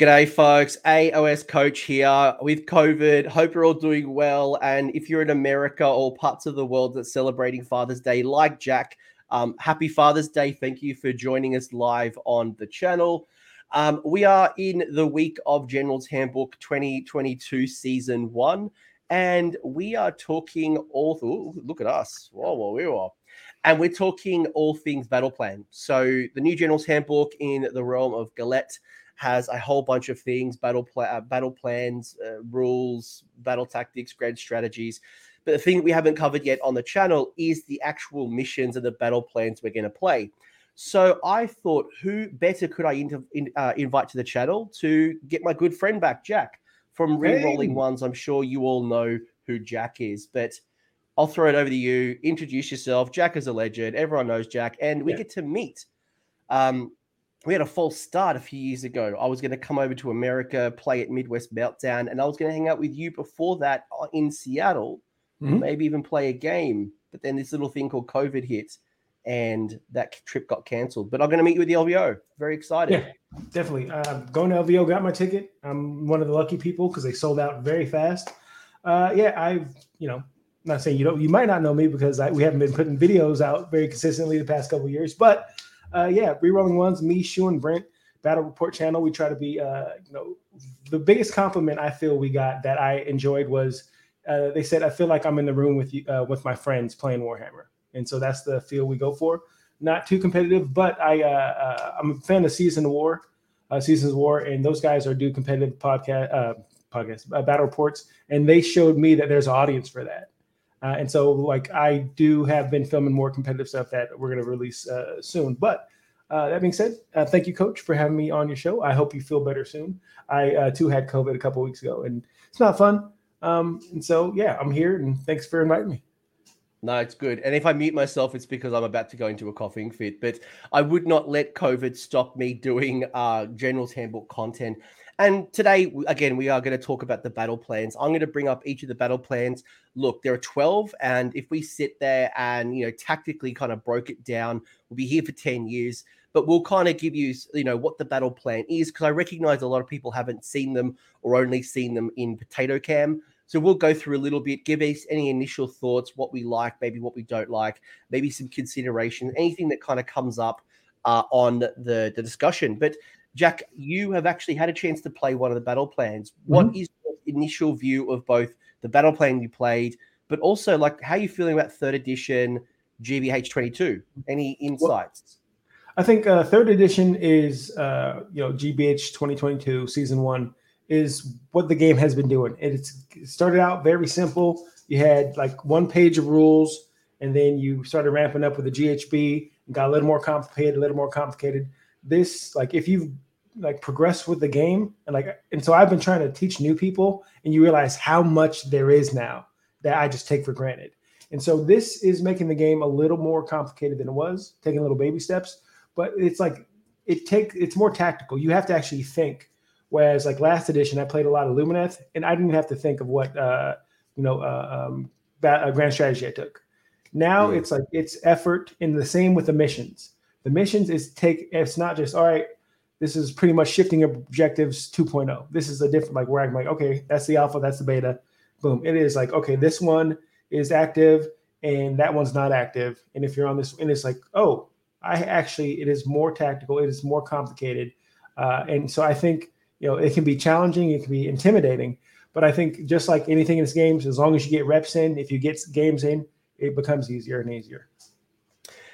G'day, folks. AOS Coach here with COVID. Hope you're all doing well. And if you're in America or parts of the world that's celebrating Father's Day, like Jack, um, happy Father's Day. Thank you for joining us live on the channel. Um, we are in the week of General's Handbook 2022 Season 1, and we are talking all. Ooh, look at us. Whoa, whoa, whoa. And we're talking all things battle plan. So, the new General's Handbook in the realm of Galette has a whole bunch of things battle pla- uh, battle plans uh, rules battle tactics grand strategies. But the thing that we haven't covered yet on the channel is the actual missions and the battle plans we're going to play. So i thought who better could i inter- in, uh, invite to the channel to get my good friend back jack from re-rolling ones. I'm sure you all know who jack is but i'll throw it over to you. Introduce yourself. Jack is a legend. Everyone knows jack and we yeah. get to meet um, we had a false start a few years ago. I was going to come over to America, play at Midwest Meltdown, and I was going to hang out with you before that uh, in Seattle, mm-hmm. maybe even play a game. But then this little thing called COVID hit, and that trip got cancelled. But I'm going to meet you at the LVO. Very excited. Yeah, definitely. Uh, going to LVO, got my ticket. I'm one of the lucky people because they sold out very fast. Uh, yeah, I've you know not saying you don't. You might not know me because I, we haven't been putting videos out very consistently the past couple years, but uh, yeah, rerolling ones, me, Shu, and Brent, Battle Report channel. We try to be, uh, you know, the biggest compliment I feel we got that I enjoyed was uh, they said I feel like I'm in the room with you uh, with my friends playing Warhammer, and so that's the feel we go for. Not too competitive, but I uh, uh, I'm a fan of Season War, uh, Seasons War, and those guys are do competitive podcast uh, podcast battle reports, and they showed me that there's an audience for that. Uh, and so, like, I do have been filming more competitive stuff that we're going to release uh, soon. But uh, that being said, uh, thank you, Coach, for having me on your show. I hope you feel better soon. I uh, too had COVID a couple weeks ago, and it's not fun. Um, and so, yeah, I'm here, and thanks for inviting me. No, it's good. And if I mute myself, it's because I'm about to go into a coughing fit. But I would not let COVID stop me doing uh, General's Handbook content. And today, again, we are going to talk about the battle plans. I'm going to bring up each of the battle plans. Look, there are 12. And if we sit there and, you know, tactically kind of broke it down, we'll be here for 10 years. But we'll kind of give you, you know, what the battle plan is because I recognize a lot of people haven't seen them or only seen them in Potato Cam. So we'll go through a little bit, give us any initial thoughts, what we like, maybe what we don't like, maybe some consideration, anything that kind of comes up uh, on the, the discussion. But Jack, you have actually had a chance to play one of the battle plans. Mm-hmm. What is your initial view of both the battle plan you played, but also like how are you feeling about third edition GBH 22? Any insights? Well, I think uh, third edition is, uh, you know, GBH 2022 season one is what the game has been doing. It's, it started out very simple. You had like one page of rules, and then you started ramping up with the GHB and got a little more complicated, a little more complicated this like if you've like progressed with the game and like and so I've been trying to teach new people and you realize how much there is now that I just take for granted. And so this is making the game a little more complicated than it was, taking little baby steps, but it's like it take it's more tactical. You have to actually think. Whereas like last edition, I played a lot of Lumineth and I didn't have to think of what uh you know uh, um that uh, grand strategy I took. Now yeah. it's like it's effort and the same with the missions. The missions is take. It's not just all right. This is pretty much shifting objectives 2.0. This is a different like where I'm like, okay, that's the alpha, that's the beta. Boom. It is like, okay, this one is active and that one's not active. And if you're on this, and it's like, oh, I actually, it is more tactical. It is more complicated. Uh, and so I think, you know, it can be challenging. It can be intimidating. But I think just like anything in this games, as long as you get reps in, if you get games in, it becomes easier and easier.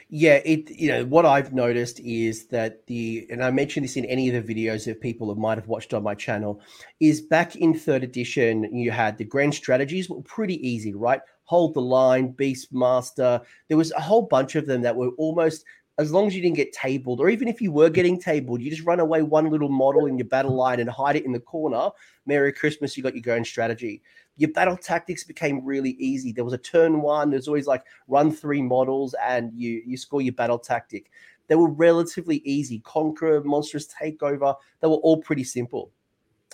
Yeah, it you know what I've noticed is that the and I mentioned this in any of the videos that people have might have watched on my channel is back in third edition you had the grand strategies were pretty easy, right? Hold the line, Beastmaster. There was a whole bunch of them that were almost as long as you didn't get tabled, or even if you were getting tabled, you just run away one little model in your battle line and hide it in the corner. Merry Christmas, you got your grand strategy your battle tactics became really easy. There was a turn one, there's always like run three models and you you score your battle tactic. They were relatively easy. Conquer, monstrous takeover, they were all pretty simple.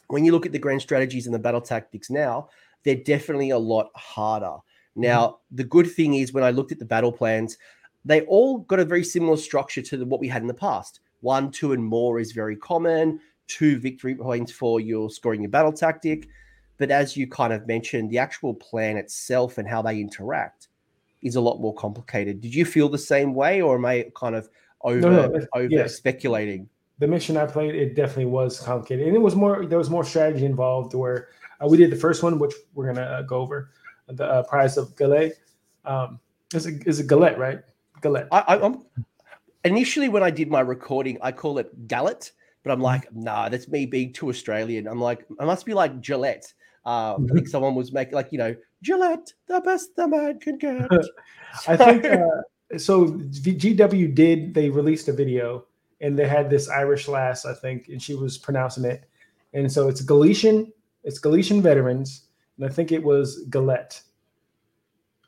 When you look at the grand strategies and the battle tactics now, they're definitely a lot harder. Now, mm-hmm. the good thing is when I looked at the battle plans, they all got a very similar structure to the, what we had in the past. One, two, and more is very common two victory points for your scoring your battle tactic. But as you kind of mentioned, the actual plan itself and how they interact is a lot more complicated. Did you feel the same way, or am I kind of over no, no, over yes. speculating? The mission I played, it definitely was complicated, and it was more. There was more strategy involved. Where uh, we did the first one, which we're gonna uh, go over, the uh, prize of Galette. Um, is it is it Galette, right? Galette. I, am initially when I did my recording, I call it Gallet, but I'm mm-hmm. like, nah, that's me being too Australian. I'm like, I must be like Gillette. Uh, I think someone was making like, you know, Gillette, the best the man can get. I think uh, so. GW did. They released a video, and they had this Irish lass, I think, and she was pronouncing it, and so it's Galician. It's Galician veterans, and I think it was Galette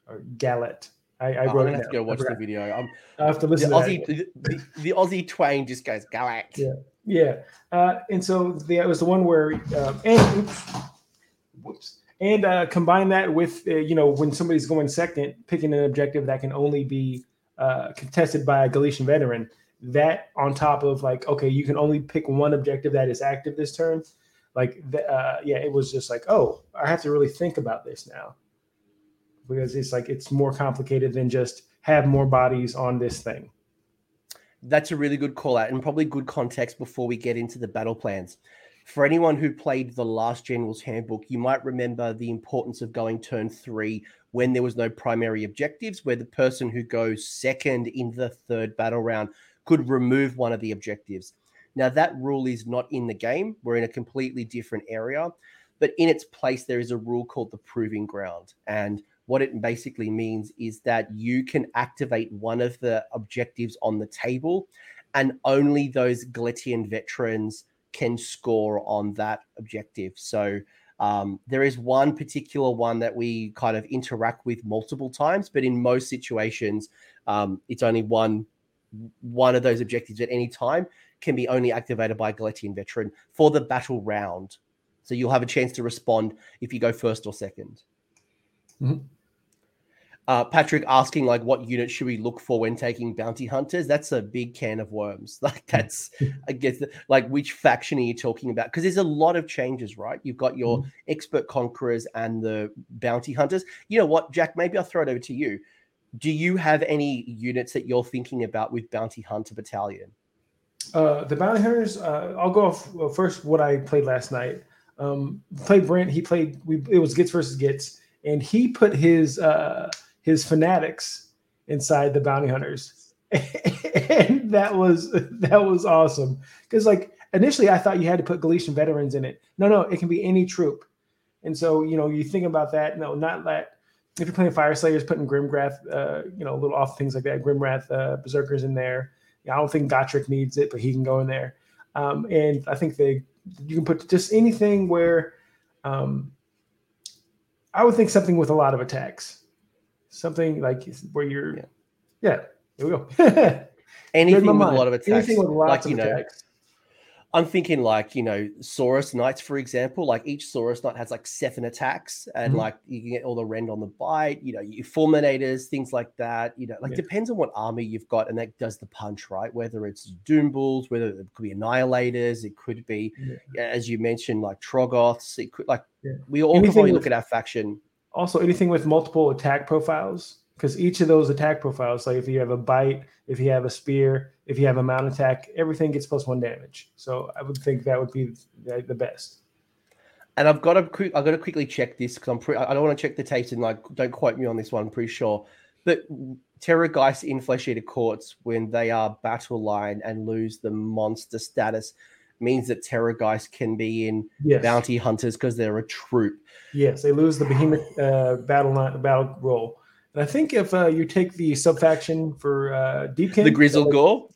or Galette. I, I wrote I'm have to go watch the video. I'm, I have to listen. The Aussie, the, the, the, Aussie twain just goes Galette. Yeah, yeah. Uh, and so the, it was the one where uh, and oops, whoops and uh, combine that with uh, you know when somebody's going second, picking an objective that can only be uh, contested by a Galician veteran. That on top of like, okay, you can only pick one objective that is active this turn. Like, uh, yeah, it was just like, oh, I have to really think about this now because it's like it's more complicated than just have more bodies on this thing. That's a really good call out and probably good context before we get into the battle plans. For anyone who played the last General's Handbook, you might remember the importance of going turn three when there was no primary objectives, where the person who goes second in the third battle round could remove one of the objectives. Now, that rule is not in the game. We're in a completely different area. But in its place, there is a rule called the Proving Ground. And what it basically means is that you can activate one of the objectives on the table, and only those Galletian veterans can score on that objective. So um, there is one particular one that we kind of interact with multiple times, but in most situations, um, it's only one one of those objectives at any time can be only activated by a Galletian veteran for the battle round. So you'll have a chance to respond if you go first or 2nd mm-hmm. Uh, Patrick asking like, what unit should we look for when taking bounty hunters? That's a big can of worms. Like that's, I guess, like which faction are you talking about? Because there's a lot of changes, right? You've got your mm-hmm. expert conquerors and the bounty hunters. You know what, Jack? Maybe I'll throw it over to you. Do you have any units that you're thinking about with bounty hunter battalion? Uh, the bounty hunters. Uh, I'll go off well, first. What I played last night. Um, played Brent. He played. We it was Gits versus Gits, and he put his. Uh, his fanatics inside the bounty hunters. and that was that was awesome. Because like initially I thought you had to put Galician veterans in it. No, no, it can be any troop. And so, you know, you think about that. No, not that if you're playing Fyreslayers putting Grimwrath, uh, you know, little off things like that, Grimwrath uh, Berserkers in there. I don't think Gotrek needs it, but he can go in there. Um, and I think they you can put just anything where um, I would think something with a lot of attacks something like where you're, yeah, yeah here we go. Anything with mind. a lot of attacks, anything with lots like, of know, attacks. I'm thinking like you know Saurus Knights, for example. Like each Saurus Knight has like seven attacks, and mm-hmm. like you can get all the rend on the bite. You know, you fulminators, things like that. You know, like yeah. depends on what army you've got, and that does the punch, right? Whether it's Doom Bulls, whether it could be Annihilators, it could be, yeah. as you mentioned, like Trogoths. It could like yeah. we all probably look at our faction also anything with multiple attack profiles because each of those attack profiles like if you have a bite if you have a spear if you have a mount attack everything gets plus one damage. So i would think that would be the best. And i've got to quick i've got to quickly check this because i'm pretty i don't want to check the tapes and like don't quote me on this one i'm pretty sure. But Terrorgeist in Flesh Eater Courts, when they are battle line and lose the monster status, means that Terrorgeist can be in yes. bounty hunters because they're a troop. Yes, they lose the behemoth uh, battle battle role. And I think if uh, you take the subfaction for uh, Deepkin, the Grizzle Gore.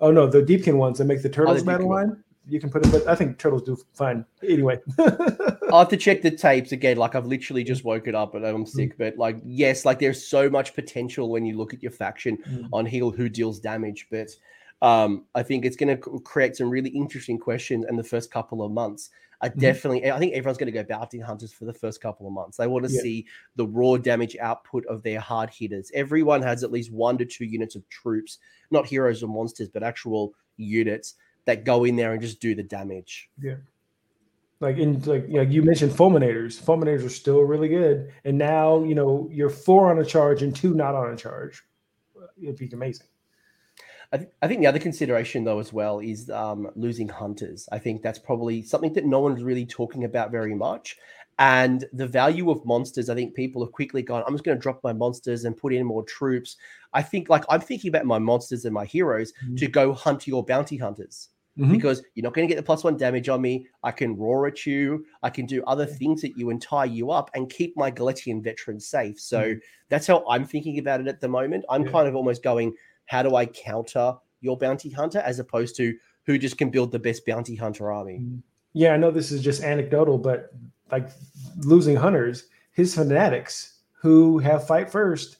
Oh no, the Deepkin ones that make the turtles oh, the battle line. You can put it, but I think turtles do fine anyway. I'll have to check the tapes again. Like I've literally just woken up and I'm sick, mm-hmm. but like yes, like there's so much potential when you look at your faction mm-hmm. on heal who deals damage, but um, I think it's going to create some really interesting questions in the first couple of months. I mm-hmm. definitely, I think everyone's going to go bounty hunters for the first couple of months. They want to yeah. see the raw damage output of their hard hitters. Everyone has at least one to two units of troops, not heroes or monsters, but actual units that go in there and just do the damage. Yeah. Like in like you, know, you mentioned fulminators. Fulminators are still really good. And now, you know, you're four on a charge and two not on a charge. It'd be amazing. I, th- I, think the other consideration, though, as well, is um, losing hunters. I think that's probably something that no one's really talking about very much. And the value of monsters, I think people have quickly gone, I'm just going to drop my monsters and put in more troops. I think, like, I'm thinking about my monsters and my heroes mm-hmm. to go hunt your bounty hunters. Mm-hmm. Because you're not going to get the plus one damage on me. I can roar at you. I can do other things at you and tie you up and keep my Galletian veterans safe. So mm-hmm. that's how I'm thinking about it at the moment. I'm yeah. kind of almost going, how do I counter your bounty hunter as opposed to who just can build the best bounty hunter army? Mm-hmm. Yeah, I know this is just anecdotal, but like losing hunters, his fanatics who have fight first,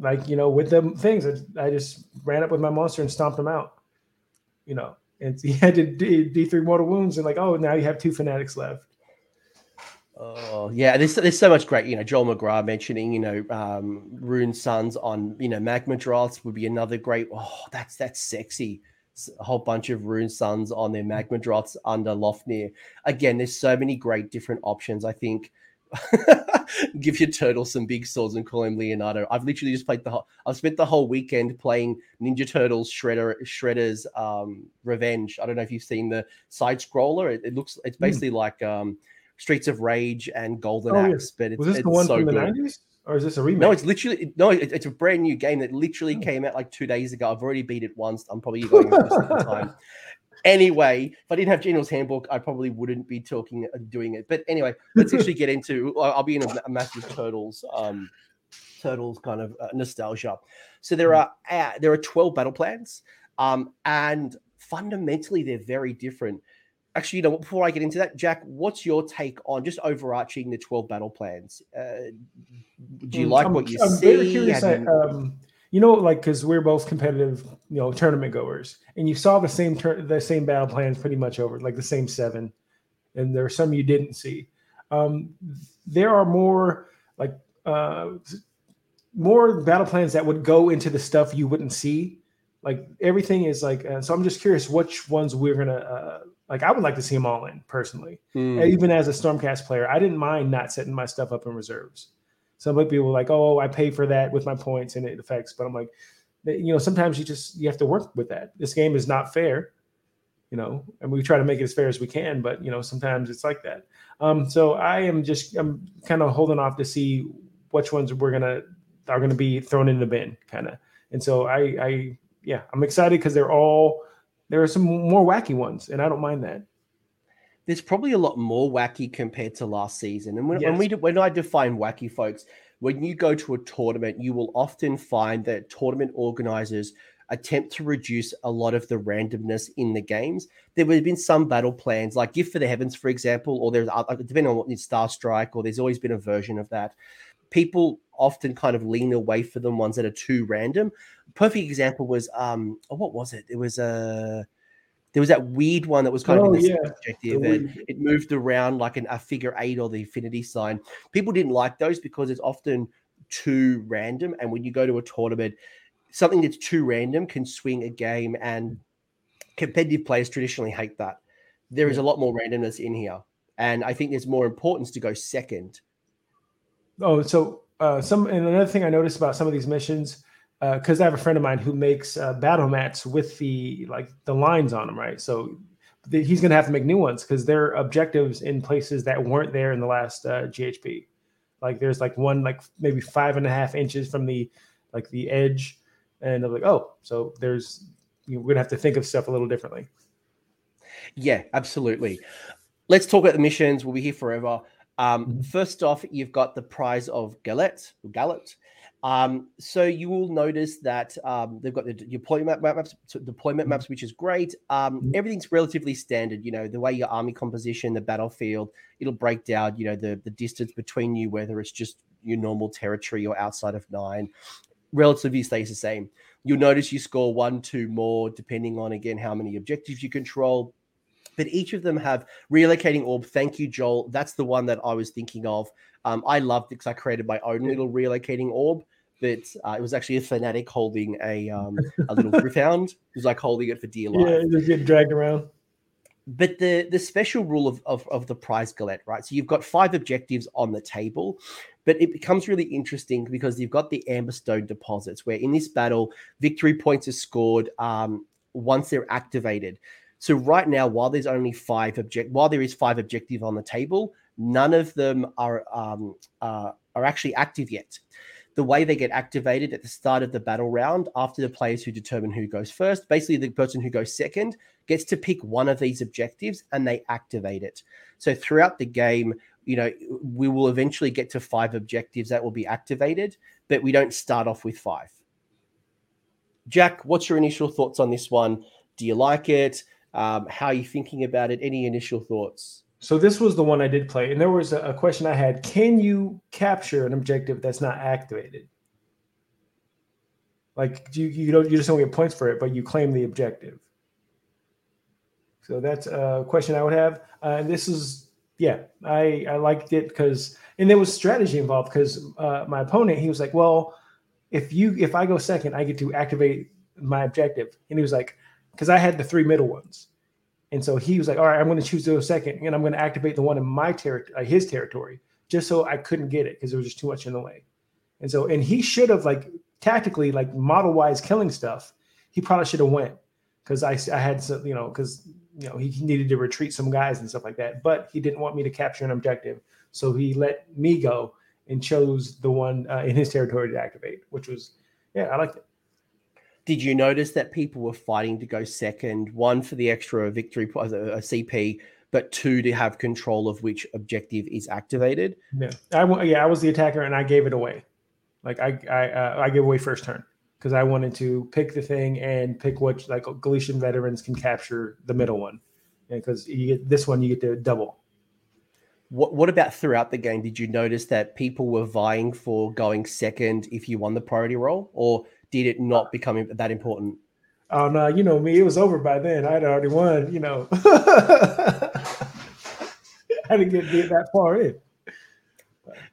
like you know, with the things, I, just ran up with my monster and stomped him out. You know, and he had to D three mortal wounds, and like, oh, now you have two fanatics left. Oh yeah, there's there's so much great. You know, Joel McGrath mentioning you know um, Runesons on you know magma Magmadroths would be another great. Oh, that's that's sexy a whole bunch of Runesons on their magma Magmadroths under Lofnir. Again, there's so many great different options. I think give your turtle some big swords and call him Leonardo. I've literally just played the whole. I've spent the whole weekend playing Ninja Turtles Shredder Shredder's um, Revenge. I don't know if you've seen the side scroller. It, it looks. It's hmm. basically mm. like um, Streets of Rage and Golden oh, Axe, but it's, was this it's the one so from the nineties? or is this a remake? No, it's literally no. It, it's a brand new game that literally oh. came out like two days ago. I've already beat it once. I'm probably going to the time. Anyway, if I didn't have General's Handbook, I probably wouldn't be talking doing it. But anyway, let's actually get into. I'll be in a, a massive turtles, um, turtles kind of uh, nostalgia. So there hmm. are uh, there are 12 battle plans, um, and fundamentally they're very different actually, you know, before I get into that, Jack, what's your take on just overarching the 12 battle plans? Uh, do you mm, like I'm, what you I'm see? Very curious. You... um, you know, like because we're both competitive, you know, tournament goers, and you saw the same tur- the same battle plans pretty much over, like the same seven, and there are some you didn't see. Um, there are more like uh, more battle plans that would go into the stuff you wouldn't see. Like everything is like, uh, so I'm just curious which ones we're gonna uh, like I would like to see them all in personally. Mm. Even as a Stormcast player, I didn't mind not setting my stuff up in reserves. Some people like, oh, I pay for that with my points and it affects. But I'm like, you know, sometimes you just you have to work with that. This game is not fair, you know, and we try to make it as fair as we can. But you know, sometimes it's like that. Um, so I am just I'm kind of holding off to see which ones we're gonna are gonna be thrown in the bin, kind of. And so I I yeah, I'm excited because they're all there are some more wacky ones, and I don't mind that. There's probably a lot more wacky compared to last season. And when, yes. when we when I define wacky, folks, when you go to a tournament, you will often find that tournament organizers attempt to reduce a lot of the randomness in the games. There would have been some battle plans, like Gift for the Heavens, for example, or there's uh, uh, depending on what is Star Strike, or there's always been a version of that. People often kind of lean away for them ones that are too random. Perfect example was um oh, what was it? It was a uh, there was that weird one that was kind oh, of in the yeah. objective and it moved around like an, a figure eight or the infinity sign. People didn't like those because it's often too random. And when you go to a tournament, something that's too random can swing a game, and competitive players traditionally hate that. There is a lot more randomness in here, and I think there's more importance to go second. Oh, so uh, some and another thing I noticed about some of these missions, because uh, I have a friend of mine who makes uh, battle mats with the like the lines on them, right? So the, he's going to have to make new ones because there are objectives in places that weren't there in the last uh, GHB. Like there's like one like maybe five and a half inches from the like the edge, and I'm like, oh, so there's you know, we're gonna have to think of stuff a little differently. Yeah, absolutely. Let's talk about the missions. We'll be here forever. Um, mm-hmm. First off, you've got the prize of Gallet, Gallet. Um, so you will notice that um, they've got the deployment maps, deployment mm-hmm. maps, which is great. Um, mm-hmm. Everything's relatively standard. You know, the way your army composition, the battlefield, it'll break down. You know, the the distance between you, whether it's just your normal territory or outside of nine, relatively stays the same. You'll notice you score one, two more, depending on again how many objectives you control but each of them have relocating orb. Thank you, Joel. That's the one that I was thinking of. Um, I loved it because I created my own little relocating orb. but uh, it was actually a fanatic holding a um, a little Gryph-hound. It was like holding it for dear life. Yeah, just getting dragged around. But the the special rule of, of of the prize galette, right? So you've got five objectives on the table, but it becomes really interesting because you've got the Amberstone deposits, where in this battle, victory points are scored um, once they're activated. So right now, while there's only five object, while there is five objective on the table, none of them are um, uh, are actually active yet the way they get activated at the start of the battle round after the players who determine who goes first. Basically, the person who goes second gets to pick one of these objectives and they activate it. So throughout the game, you know, we will eventually get to five objectives that will be activated, but we don't start off with five. Jack, what's your initial thoughts on this one? Do you like it? Um, how are you thinking about it? Any initial thoughts? So this was the one I did play, and there was a, question I had: Can you capture an objective that's not activated? Like you, you don't you just don't get points for it, but you claim the objective. So that's a question I would have. Uh, and this is yeah, I I liked it because and there was strategy involved because uh, my opponent he was like, well, if you if I go second, I get to activate my objective, and he was like, because I had the three middle ones. And so he was like, all right, I'm going to choose the second and I'm going to activate the one in my territory, uh, his territory, just so I couldn't get it because there was just too much in the way. And so, and he should have like tactically, like model wise killing stuff. He probably should have went because I, I had some, you know, because, you know, he needed to retreat some guys and stuff like that, but he didn't want me to capture an objective. So he let me go and chose the one uh, in his territory to activate, which was, yeah, I liked it did you notice that people were fighting to go second? One for the extra victory, a CP, but two to have control of which objective is activated. Yeah, I yeah I was the attacker and I gave it away. Like I I uh, I gave away first turn because I wanted to pick the thing and pick what like Galician veterans can capture the middle one, because you get this one you get to double. What what about throughout the game? Did you notice that people were vying for going second if you won the priority role, or did it not become that important? Oh no, you know me, it was over by then. I'd already won, you know. I didn't get, get that far in.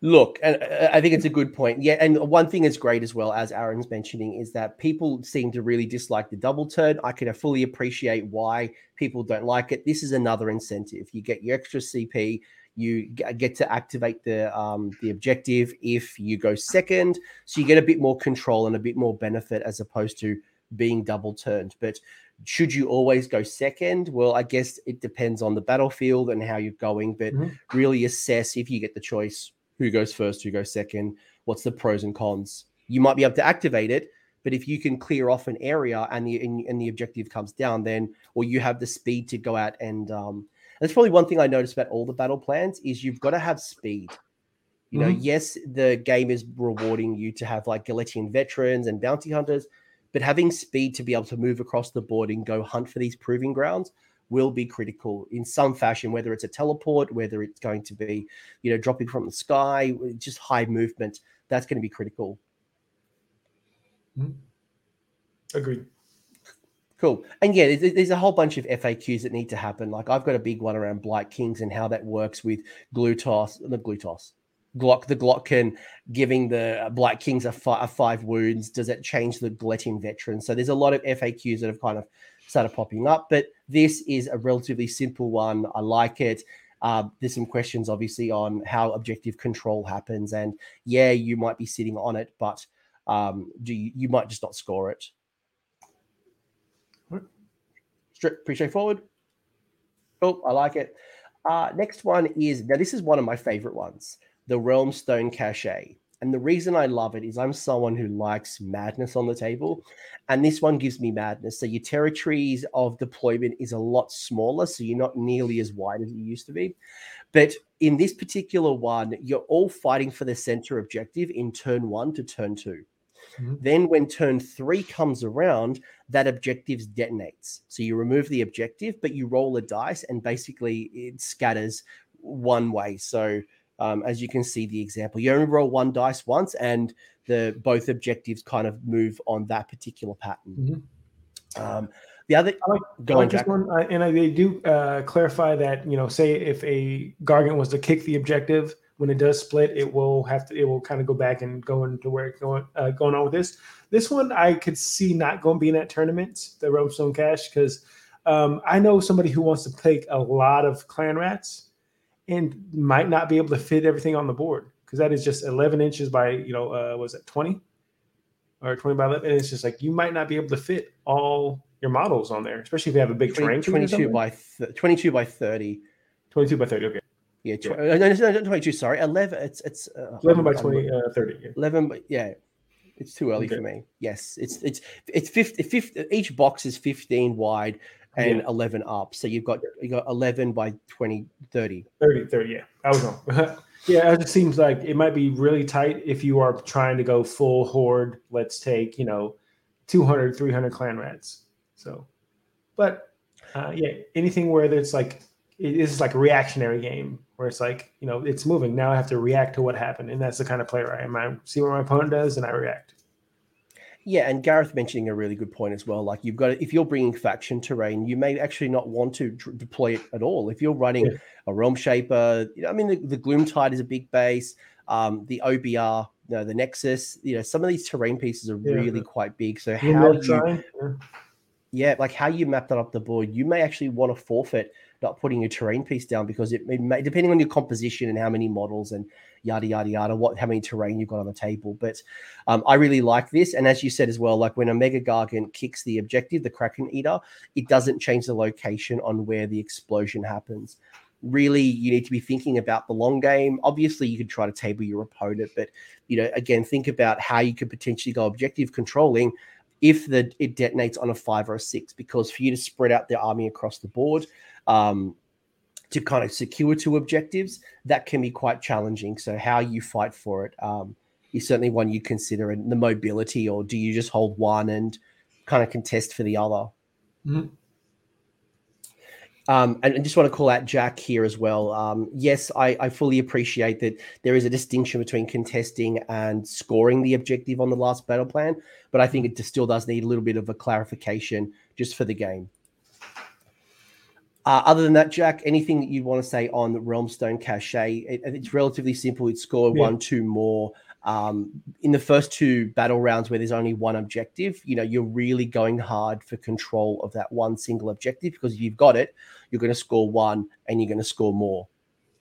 Look, and I think it's a good point. Yeah, and one thing is great as well as Aaron's mentioning is that people seem to really dislike the double turn. I can fully appreciate why people don't like it. This is another incentive. You get your extra CP, you get to activate the um, the objective if you go second, so you get a bit more control and a bit more benefit as opposed to being double turned. But should you always go second? Well, I guess it depends on the battlefield and how you're going, but mm-hmm. really assess if you get the choice who goes first, who goes second, what's the pros and cons. You might be able to activate it, but if you can clear off an area and the and, and the objective comes down, then or you have the speed to go out and um, that's probably one thing I noticed about all the battle plans is you've got to have speed. You know, mm-hmm. yes, the game is rewarding you to have like Galletian veterans and bounty hunters, but having speed to be able to move across the board and go hunt for these proving grounds will be critical in some fashion, whether it's a teleport, whether it's going to be, you know, dropping from the sky, just high movement. That's going to be critical. Mm-hmm. Agreed. Cool. And yeah, there's, there's, a whole bunch of FAQs that need to happen. Like I've got a big one around Blight Kings and how that works with Glutos, the Glutos, Glock, the Glottkin giving the Blight Kings a, fi- a five wounds. Does that change the Galletian veterans? So there's a lot of FAQs that have kind of started popping up, but this is a relatively simple one. I like it. Uh, there's some questions, obviously, on how objective control happens, and yeah, you might be sitting on it, but um, do you, you might just not score it pretty straightforward. Oh, I like it. Uh, next one is now this is one of my favorite ones, the Realm Stone Cache. And the reason I love it is I'm someone who likes madness on the table, and this one gives me madness. So your territories of deployment is a lot smaller, so you're not nearly as wide as you used to be. But in this particular one, you're all fighting for the center objective in turn one to turn two. Mm-hmm. Then, when turn three comes around, that objective detonates. So you remove the objective, but you roll a dice, and basically it scatters one way. So, um, as you can see, the example, you only roll one dice once, and the both objectives kind of move on that particular pattern. Mm-hmm. Um, the other, I like, I like this one, uh, and I, they do uh, clarify that you know, say if a Gargant was to kick the objective when it does split, it will have to it will kind of go back and go into where it's going uh, going on with this. This one I could see not going to be in that tournament, the Realmstone Cache, because um, I know somebody who wants to take a lot of clan rats and might not be able to fit everything on the board because that is just 11 inches by you know uh, was it 20 or 20 by 11 and it's just like you might not be able to fit all your models on there especially if you have a big 20, terrain 22 by th- 22 by 30 22 by 30 okay yeah, tw- yeah. No, no, no, 22 sorry 11 it's it's uh, 11 by 20 uh, 30 yeah. 11 but yeah it's too early okay. for me yes it's it's it's 50, 50 each box is 15 wide and yeah. 11 up. So you've got you got 11 by 20, 30. 30, 30, yeah. I was wrong. yeah, it just seems like it might be really tight if you are trying to go full horde. Let's take, you know, 200, 300 clan rats. So, but uh, yeah, anything where it's like, it is like a reactionary game where it's like, you know, it's moving. Now I have to react to what happened. And that's the kind of player I am. I see what my opponent does and I react. Yeah, and Gareth mentioning a really good point as well. Like you've got, if you're bringing faction terrain, you may actually not want to d- deploy it at all. If you're running yeah. a Realm Shaper, you know, I mean, the, the Gloom Tide is a big base. Um, the OBR, you know, the Nexus, you know, some of these terrain pieces are yeah. really quite big. So how you, yeah. yeah, like how you map that up the board, you may actually want to forfeit not putting your terrain piece down because it, it may, depending on your composition and how many models and yada yada yada, what how many terrain you've got on the table. But um, I really like this, and as you said as well, like when a Mega Gargant kicks the objective, the Kraken Eater, it doesn't change the location on where the explosion happens. Really, you need to be thinking about the long game. Obviously, you could try to table your opponent, but you know, again, think about how you could potentially go objective controlling if the it detonates on a five or a six, because for you to spread out the army across the board, um, to kind of secure two objectives, that can be quite challenging. So how you fight for it um, is certainly one you consider, and the mobility, or do you just hold one and kind of contest for the other? Mm-hmm. Um, and I just want to call out Jack here as well. Um, yes, I, I, fully appreciate that there is a distinction between contesting and scoring the objective on the last battle plan, but I think it still does need a little bit of a clarification just for the game. Uh, other than that, Jack, anything that you want to say on the Realmstone Cache? It, it's relatively simple. It's score yeah. one, two more. Um, in the first two battle rounds where there's only one objective, you know, you're really going hard for control of that one single objective because if you've got it, you're going to score one and you're going to score more.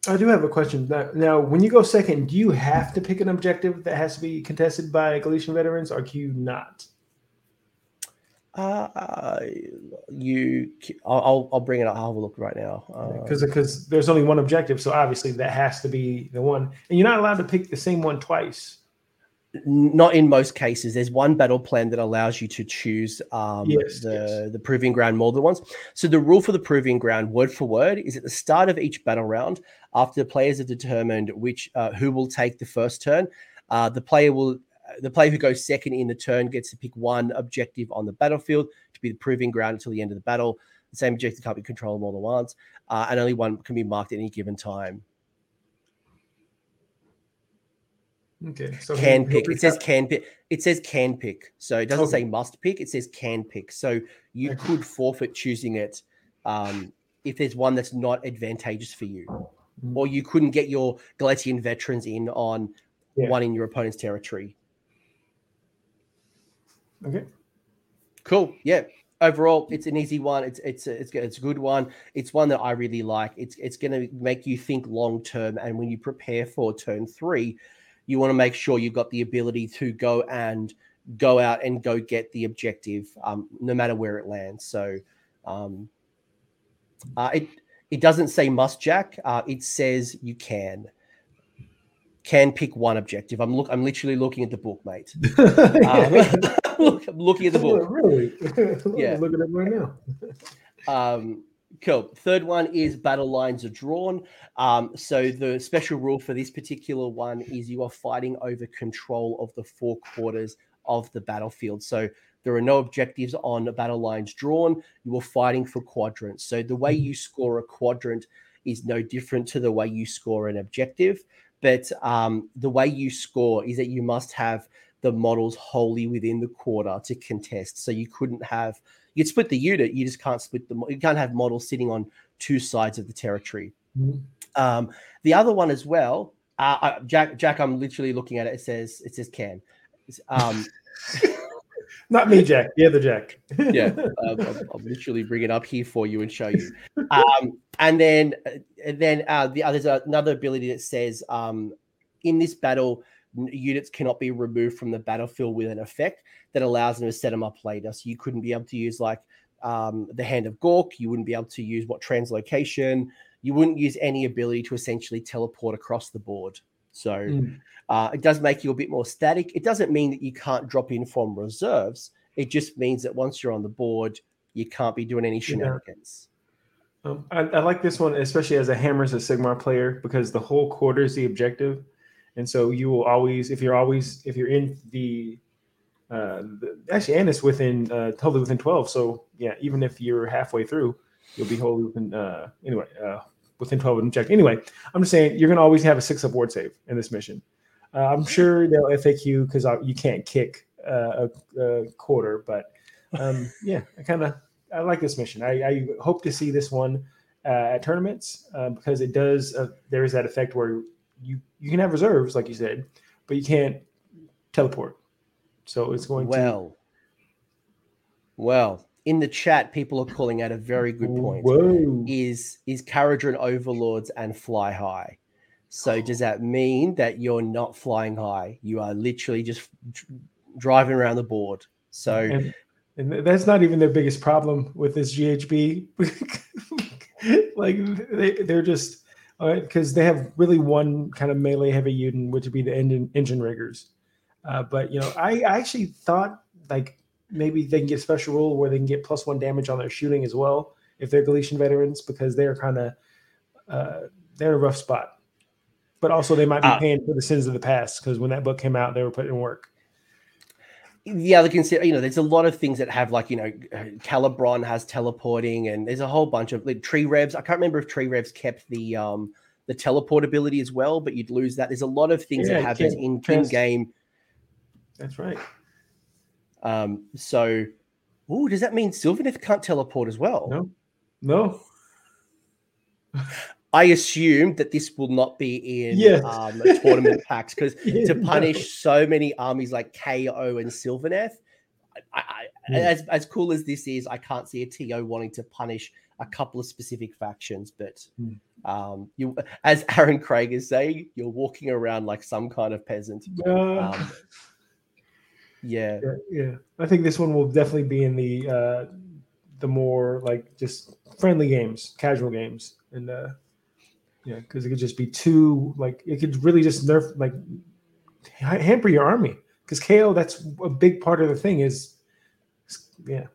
I do have a question. Now, now, when you go second, do you have to pick an objective that has to be contested by Galician veterans or can you not? Uh, you, I'll, I'll bring it up. I'll have a look right now. Because uh, because there's only one objective, so obviously that has to be the one, and you're not allowed to pick the same one twice. Not in most cases. There's one battle plan that allows you to choose um, yes, the yes. the proving ground more than once. So the rule for the proving ground, word for word, is at the start of each battle round, after the players have determined which uh, who will take the first turn, uh, the player will the player who goes second in the turn gets to pick one objective on the battlefield to be the proving ground until the end of the battle. The same objective can't be controlled more than once, uh, and only one can be marked at any given time. Okay. So can pick. It says can pick. It says can pick. So it doesn't okay. say must pick. It says can pick. So you okay. could forfeit choosing it um, if there's one that's not advantageous for you, mm-hmm. or you couldn't get your Galatian veterans in on yeah. one in your opponent's territory. Okay. Cool. Yeah. Overall, it's an easy one. It's it's a, it's it's a good one. It's one that I really like. It's it's going to make you think long term, and when you prepare for turn three, you want to make sure you've got the ability to go and go out and go get the objective, um, no matter where it lands. So, um, uh, it it doesn't say must jack. Uh, it says you can can pick one objective. I'm look. I'm literally looking at the book, mate. um, look, I'm looking at the book. Oh, really? yeah, looking at it right now. um, cool. Third one is battle lines are drawn. Um, so the special rule for this particular one is you are fighting over control of the four quarters of the battlefield. So there are no objectives on battle lines drawn. You are fighting for quadrants. So the way mm-hmm. you score a quadrant is no different to the way you score an objective. But um, the way you score is that you must have the models wholly within the quarter to contest. So you couldn't have you'd split the unit, you just can't split the you can't have models sitting on two sides of the territory. Mm-hmm. Um, the other one as well Uh, Jack, Jack, I'm literally looking at it. It says it says can. Um, Not me, Jack. The other Jack. yeah, um, I'll, I'll, literally bring it up here for you and show you. Um, and then, and then uh, the uh, there's another ability that says um, in this battle, units cannot be removed from the battlefield with an effect that allows them to set them up later. So you couldn't be able to use like um, the Hand of Gork. You wouldn't be able to use what translocation. You wouldn't use any ability to essentially teleport across the board. So mm. uh, it does make you a bit more static. It doesn't mean that you can't drop in from reserves. It just means that once you're on the board, you can't be doing any shenanigans. Yeah. Um, I, I, like this one, especially as a Hammers of Sigmar player, because the whole quarter is the objective, and so you will always, if you're always, if you're in the, uh, the actually, and it's within uh, totally within twelve. So yeah, even if you're halfway through, you'll be wholly within. Uh, anyway, uh, within 12 of them checked. Anyway, I'm just saying you're going to always have a six up ward save in this mission. Uh, I'm sure they'll FAQ because you can't kick uh, a, a, quarter, but um, yeah, I kind of I like this mission. I, I, hope to see this one uh, at tournaments uh, because it does. Uh, there is that effect where you you can have reserves, like you said, but you can't teleport. So it's going well. To... Well, in the chat, people are calling out a very good point. Whoa. Is is Kharadron overlords and fly high? So does that mean that you're not flying high? You are literally just driving around the board. So and, and that's not even their biggest problem with this GHB. like they, they're just because uh, they have really one kind of melee heavy unit, which would be the engine Endrinriggers. Uh, but you know, I, I actually thought like maybe they can get a special rule where they can get plus one damage on their shooting as well if they're Galician veterans because they're kind of uh, they're in a rough spot. But also they might be uh, paying for the sins of the past because when that book came out, they were putting in work. The other consider, you know, there's a lot of things that have like, you know, Calibron has teleporting, and there's a whole bunch of like tree revs. I can't remember if tree revs kept the um the teleport ability as well, but you'd lose that. There's a lot of things yeah, that have this in, in game. That's right. Um, so, oh, does that mean Sylvaneth can't teleport as well? No, no. I assume that this will not be in yes. um, tournament packs because yeah, to punish no. so many armies like KO and Sylvaneth, I, I, yeah. as, as cool as this is, I can't see a TO wanting to punish a couple of specific factions. But mm. um, you, as Aaron Craig is saying, you're walking around like some kind of peasant. Uh, um, yeah. yeah, yeah. I think this one will definitely be in the uh, the more like just friendly games, casual games, and uh, yeah, because it could just be too like it could really just nerf like hamper your army because KO that's a big part of the thing is yeah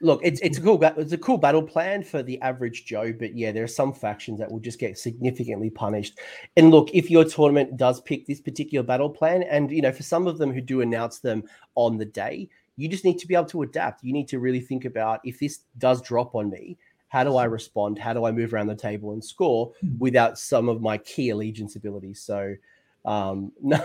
look, it's it's a cool it's a cool battle plan for the average Joe, but yeah, there are some factions that will just get significantly punished. And look, if your tournament does pick this particular battle plan, and you know, for some of them who do announce them on the day, you just need to be able to adapt. You need to really think about if this does drop on me, how do I respond? How do I move around the table and score hmm. without some of my key allegiance abilities? So. Um, no,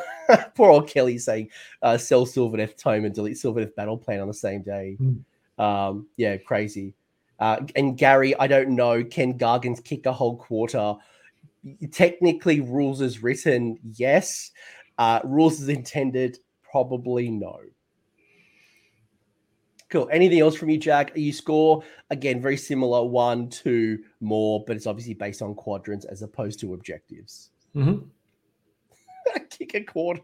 poor old Kelly saying, uh, sell Sylvaneth Tome and delete Sylvaneth Battle Plan on the same day. Mm. Um, yeah, crazy. Uh, and Gary, I don't know. Can Gargans kick a whole quarter? Technically, rules is written, yes. Uh, rules is intended, probably no. Cool. Anything else from you, Jack? You score again, very similar one, two more, but it's obviously based on quadrants as opposed to objectives. Mm-hmm. Kick a quarter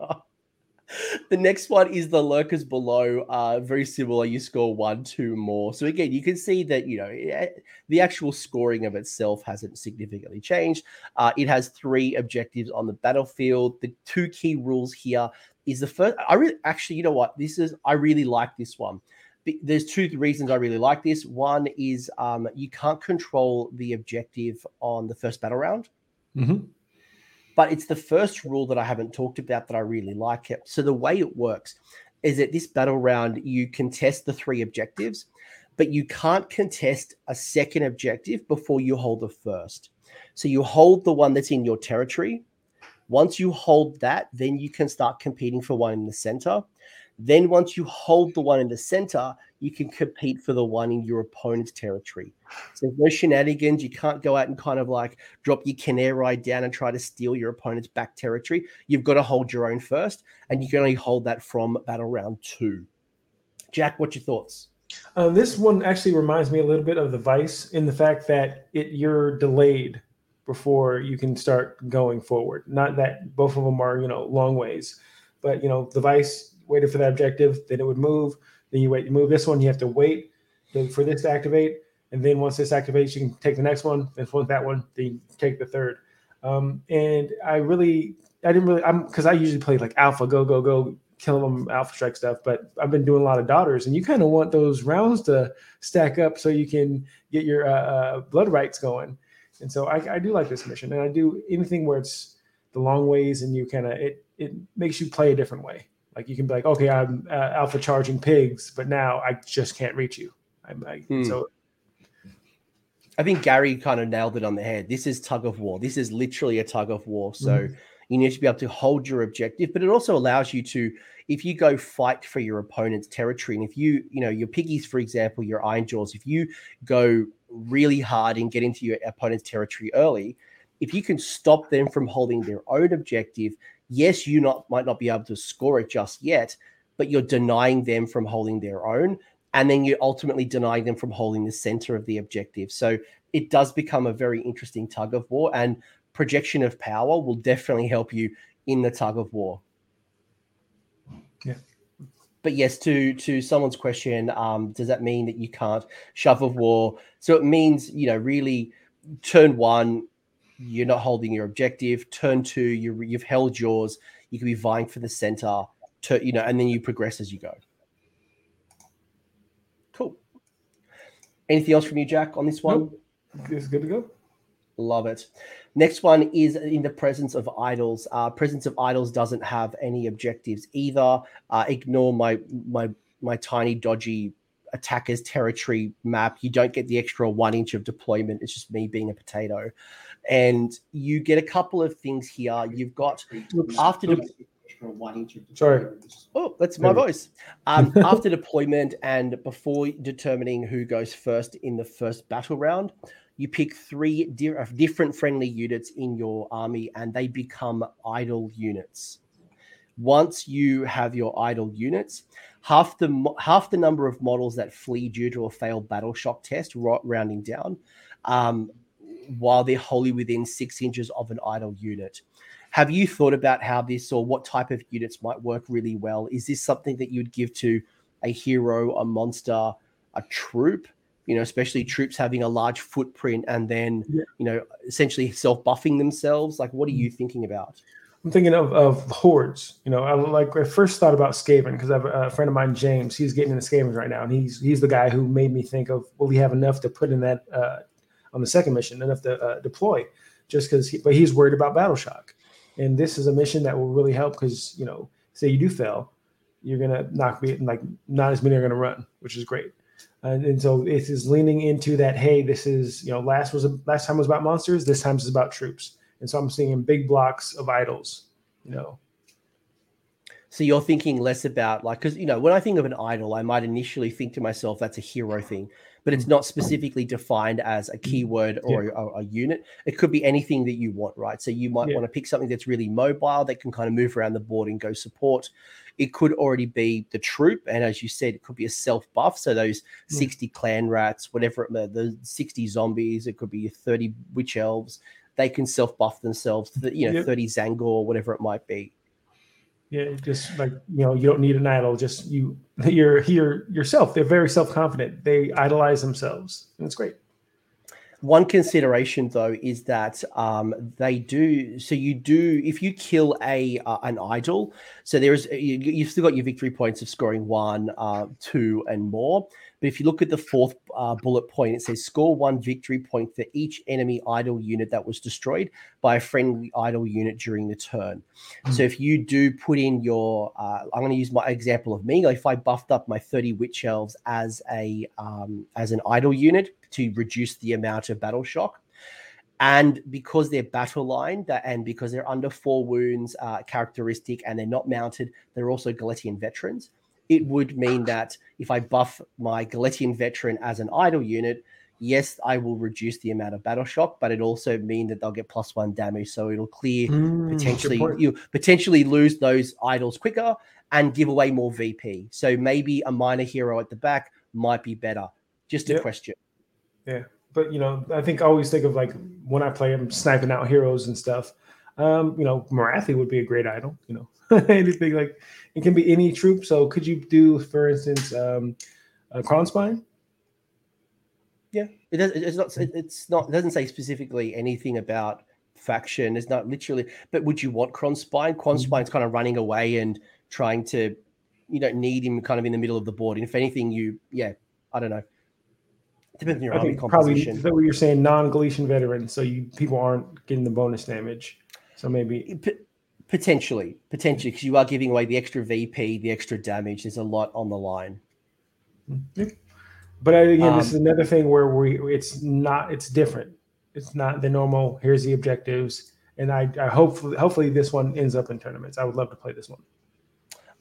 the next one is the lurkers below. Uh, very similar. You score one, two more. So again, you can see that you know eh, the actual scoring of itself hasn't significantly changed. Uh, it has three objectives on the battlefield. The two key rules here is the first. I really actually, you know what? This is I really like this one. There's two reasons I really like this. One is um, you can't control the objective on the first battle round. Mm-hmm but it's the first rule that I haven't talked about that I really like it. So the way it works is that this battle round you contest the three objectives, but you can't contest a second objective before you hold the first. So you hold the one that's in your territory. Once you hold that, then you can start competing for one in the center. Then once you hold the one in the center, you can compete for the one in your opponent's territory. So no shenanigans. You can't go out and kind of like drop your canary down and try to steal your opponent's back territory. You've got to hold your own first, and you can only hold that from battle round two. Jack, what's your thoughts? Um, this one actually reminds me a little bit of the Vice in the fact that it you're delayed before you can start going forward. Not that both of them are you know long ways, but you know the Vice waited for that objective, then it would move. Then you wait, you move this one, you have to wait for this to activate, and then once this activates, you can take the next one. Then once that one, then you take the third. Um, and I really, I didn't really, I'm because I usually play like Alpha, go go go, kill them alpha strike stuff but i've been doing a lot of daughters and you kind of want those rounds to stack up so you can get your uh, uh, blood rites going and so I, I, do like this mission and i do anything where it's the long ways and you kind of it it makes you play a different way like you can be like okay i'm uh, alpha charging pigs but now i just can't reach you. I'm like hmm. so i think gary kind of nailed it on the head. This is tug of war. This is literally a tug of war. So mm-hmm. you need to be able to hold your objective, but it also allows you to, if you go fight for your opponent's territory, and if you, you know, your piggies, for example, your Ironjawz, if you go really hard and get into your opponent's territory early, if you can stop them from holding their own objective, yes, you not might not be able to score it just yet, but you're denying them from holding their own. And then you're ultimately denying them from holding the center of the objective. So it does become a very interesting tug of war. And projection of power will definitely help you in the tug of war. Yeah. But yes, to to someone's question, um, does that mean that you can't shove of war? So it means you know really turn one, you're not holding your objective. Turn two, you you've held yours. You can be vying for the center. To, you know, and then you progress as you go. Cool. Anything else from you, Jack, on this one? Nope. It's good to go. Love it. Next one is in the presence of idols. Uh, presence of idols doesn't have any objectives either. Uh, ignore my my my tiny dodgy attacker's territory map. You don't get the extra one inch of deployment. It's just me being a potato, and you get a couple of things here. You've got Oops. after. De- Sorry. Oh, that's my voice. Um, after deployment and before determining who goes first in the first battle round, you pick three di- uh, different friendly units in your army and they become idle units once you have your idle units half the half the number of models that flee due to a failed battle shock test rounding down um, while they're wholly within six inches of an idol unit have you thought about how this or what type of units might work really well is this something that you'd give to a hero a monster a troop you know, especially troops having a large footprint and then, yeah. you know, essentially self buffing themselves. Like, what are you thinking about? I'm thinking of, of hordes. You know, I like I first thought about Skaven because I have a friend of mine, James. He's getting into Skavens right now, and he's he's the guy who made me think of will he have enough to put in that uh, on the second mission, enough to uh, deploy, just because. He, but he's worried about battle shock, and this is a mission that will really help because you know, say you do fail, you're gonna knock be like not as many are gonna run, which is great. And, and so it is leaning into that. Hey, this is you know last was a, last time was about monsters. This time is about troops. And so I'm seeing big blocks of idols. You know. So you're thinking less about like because you know when I think of an idol, I might initially think to myself that's a hero thing, but it's not specifically defined as a keyword or yeah. a, a, unit. It could be anything that you want, right? So you might yeah. want to pick something that's really mobile that can kind of move around the board and go support. It could already be the troop, and as you said, it could be a self buff. So those mm. sixty clan rats, whatever it the sixty zombies, it could be thirty witch elves. They can self buff themselves. You know, thirty Tzaangor, whatever it might be. Yeah, just like you know, you don't need an idol. Just you, you're here yourself. They're very self confident. They idolize themselves, and it's great. One consideration, though, is that um, they do. So you do if you kill a uh, an idol. So there is you, have still got your victory points of scoring one, uh, two, and more. But if you look at the fourth uh, bullet point, it says score one victory point for each enemy idol unit that was destroyed by a friendly idol unit during the turn. Mm-hmm. So if you do put in your, uh, I'm going to use my example of me. Like if I buffed up my 30 witch elves as a um, as an idol unit to reduce the amount of battle shock, and because they're battle lined and because they're under four wounds uh, characteristic and they're not mounted, they're also Galletian veterans it would mean that if I buff my Galletian veteran as an idle unit, yes, I will reduce the amount of battle shock, but it also mean that they'll get plus one damage. So it'll clear mm, potentially you potentially lose those idols quicker and give away more VP. So maybe a minor hero at the back might be better. Just a yep. question. Yeah. But you know, I think I always think of like when I play I'm sniping out heroes and stuff. Um, you know, Morathi would be a great idol, you know. Anything like it can be any troop. So could you do, for instance, um a Krondspine? Yeah, it does. It's not. It's not. It doesn't say specifically anything about faction. It's not literally. But would you want Krondspine? Krondspine's mm-hmm. kind of running away and trying to. You don't need him kind of in the middle of the board. And if anything, you yeah, I don't know. Depends on your army composition. Probably what you're saying, non-Galletian veteran, so you people aren't getting the bonus damage. So maybe P- potentially, potentially, because you are giving away the extra VP, the extra damage. There's a lot on the line. Mm-hmm. But again, um, this is um, another thing where we it's not it's different. It's not the normal. Here's the objectives, and I, I hopefully hopefully this one ends up in tournaments. I would love to play this one.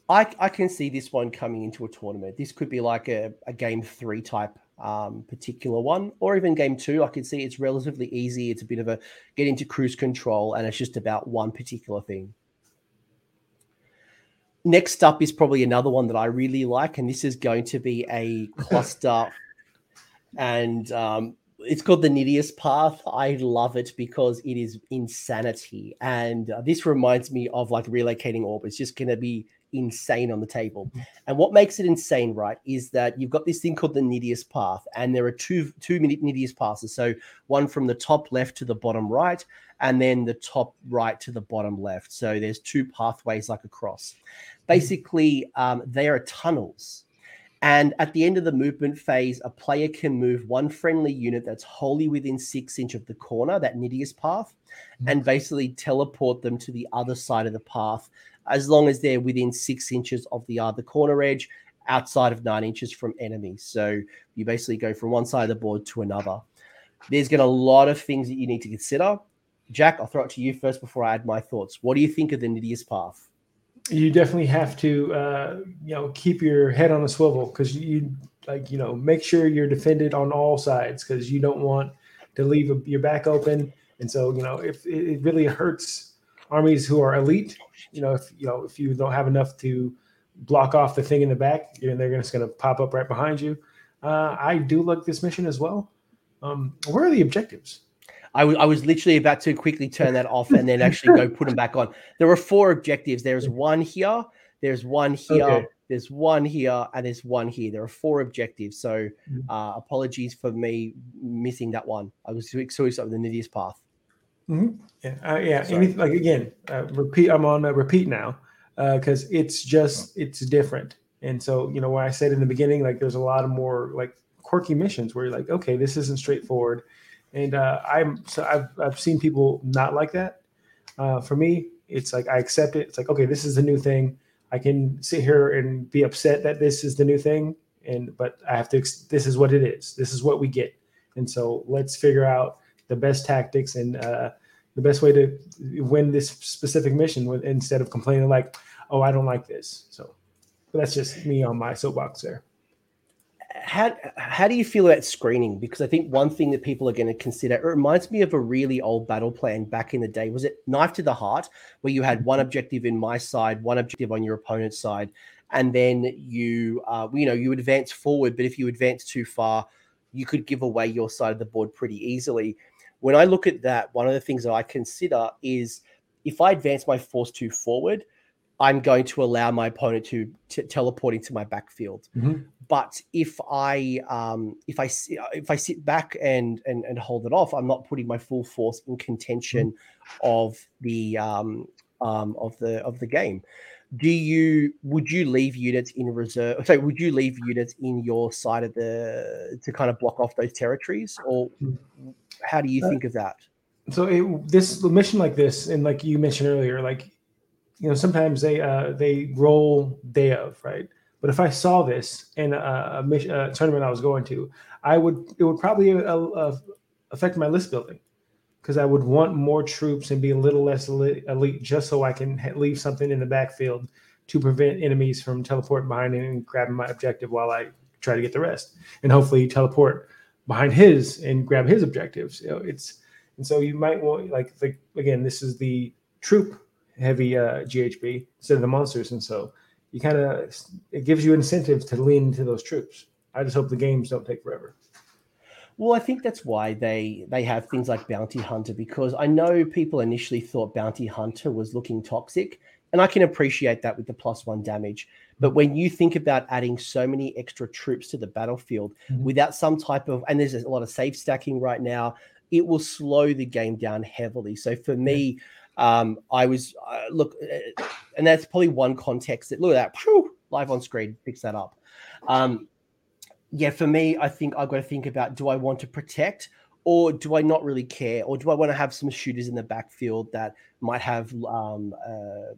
I, I can see this one coming into a tournament. This could be like a, a game three type um, particular one, or even game two. I can see it's relatively easy. It's a bit of a get into cruise control, and it's just about one particular thing. Next up is probably another one that I really like, and this is going to be a cluster, and um, it's called the Nidius Path. I love it because it is insanity, and uh, this reminds me of like relocating orb. It's just going to be insane on the table. And what makes it insane, right, is that you've got this thing called the Nidius Path, and there are two two Nidius passes. So one from the top left to the bottom right, and then the top right to the bottom left. So there's two pathways like across. Basically, um, they are tunnels. And at the end of the movement phase, a player can move one friendly unit that's wholly within six inch of the corner, that Nidius path, and basically teleport them to the other side of the path as long as they're within six inches of the other corner edge, outside of nine inches from enemies. So you basically go from one side of the board to another. There's going to a lot of things that you need to consider. Jack, I'll throw it to you first before I add my thoughts. What do you think of the Nidius path? You definitely have to, uh, you know, keep your head on a swivel because you like, you know, make sure you're defended on all sides because you don't want to leave your back open. And so, you know, if it really hurts armies who are elite, you know, if you know if you don't have enough to block off the thing in the back, you know, they're just going to pop up right behind you. Uh, I do like this mission as well. Um, where are the objectives? I, w- I was literally about to quickly turn that off and then actually go put them back on. There are four objectives. There's one here, there's one here, okay. there's one here, and there's one here. There are four objectives. So mm-hmm. uh, apologies for me missing that one. I was so excited of the Nidius path. Mm-hmm. Yeah, uh, yeah. Anything, like again, uh, repeat. I'm on repeat now because uh, it's just it's different. And so you know, when I said in the beginning, like there's a lot of more like quirky missions where you're like, okay, this isn't straightforward. And uh, I'm so I've I've seen people not like that. Uh, for me, it's like I accept it. It's like okay, this is the new thing. I can sit here and be upset that this is the new thing, and but I have to. This is what it is. This is what we get. And so let's figure out the best tactics and uh, the best way to win this specific mission with, instead of complaining like, oh, I don't like this. So that's just me on my soapbox there. How, how do you feel about screening? Because I think one thing that people are going to consider, it reminds me of a really old battle plan back in the day. Was it Knife to the Heart, where you had one objective in my side, one objective on your opponent's side, and then you, uh, you know, you advance forward. But if you advance too far, you could give away your side of the board pretty easily when I look at that, one of the things that I consider is if I advance my force two forward, I'm going to allow my opponent to t- teleport into my backfield. Mm-hmm. But if I um, if I if I sit back and, and and hold it off, I'm not putting my full force in contention mm-hmm. of the um, um, of the of the game. Do you would you leave units in reserve? So would you leave units in your side of the to kind of block off those territories, or mm-hmm. How do you uh, think of that? So it, this mission like this, and like you mentioned earlier, like you know, sometimes they uh, they roll day of right. But if I saw this in a, a, mission, a tournament I was going to, I would it would probably uh, uh, affect my list building because I would want more troops and be a little less elite, just so I can leave something in the backfield to prevent enemies from teleporting behind and grabbing my objective while I try to get the rest, and hopefully teleport behind his and grab his objectives. You know, it's and so you might want like the, again, this is the troop heavy uh, GHB instead of the monsters, and so you kind of it gives you incentive to lean into those troops. I just hope the games don't take forever. Well, I think that's why they they have things like Bounty Hunter because I know people initially thought Bounty Hunter was looking toxic, and I can appreciate that with the plus one damage. But when you think about adding so many extra troops to the battlefield mm-hmm. without some type of, and there's a lot of safe stacking right now, it will slow the game down heavily. So for me, um, I was uh, look, uh, and that's probably one context that look at that whew, live on screen picks that up. Um, yeah, for me, I think I've got to think about do I want to protect or do I not really care? Or do I want to have some shooters in the backfield that might have um uh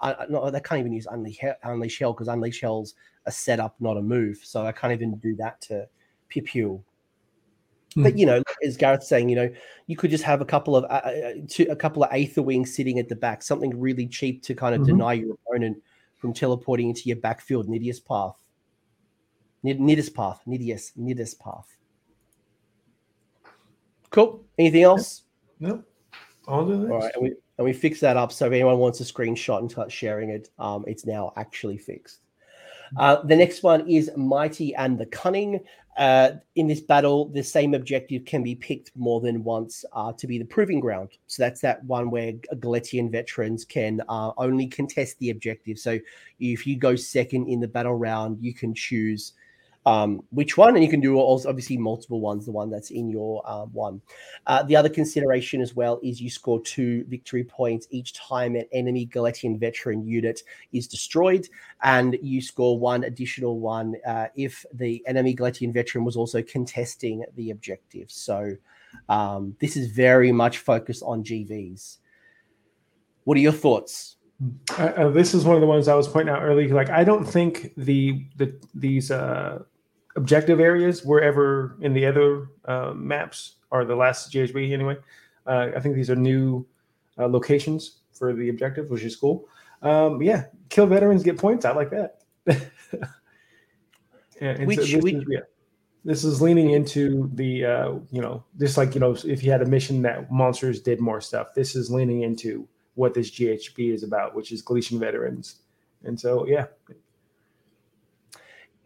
I, no, they can't even use unleash unleash hell because unleash hell's a setup, not a move. So I can't even do that to pew pew. Mm. But you know, as Gareth's saying, you know, you could just have a couple of uh, uh, two, a couple of Aetherwings sitting at the back, something really cheap to kind of mm-hmm. deny your opponent from teleporting into your backfield Nidius path. Nidus path, Nidius, Nidus path. Cool. Anything else? No. All, All right, and we and we fix that up. So if anyone wants a screenshot and start sharing it, um, it's now actually fixed. Uh, the next one is Mighty and the Cunning. Uh, in this battle, the same objective can be picked more than once uh, to be the proving ground. So that's that one where Galletian veterans can uh, only contest the objective. So if you go second in the battle round, you can choose um, which one, and you can do also obviously multiple ones. The one that's in your uh, one. Uh, the other consideration as well is you score two victory points each time an enemy Galletian veteran unit is destroyed, and you score one additional one uh, if the enemy Galletian veteran was also contesting the objective. So um, this is very much focused on GVs. What are your thoughts? Uh, uh, this is one of the ones I was pointing out earlier. Like, I don't think the the these uh, objective areas wherever in the other uh, maps are the last GHB anyway. Uh, I think these are new uh, locations for the objective, which is cool. Um, yeah, kill veterans, get points. I like that. yeah, which, so this. Is, yeah, this is leaning into the uh, you know just like you know if you had a mission that monsters did more stuff. This is leaning into what this GHB is about, which is Galletian veterans. And so yeah,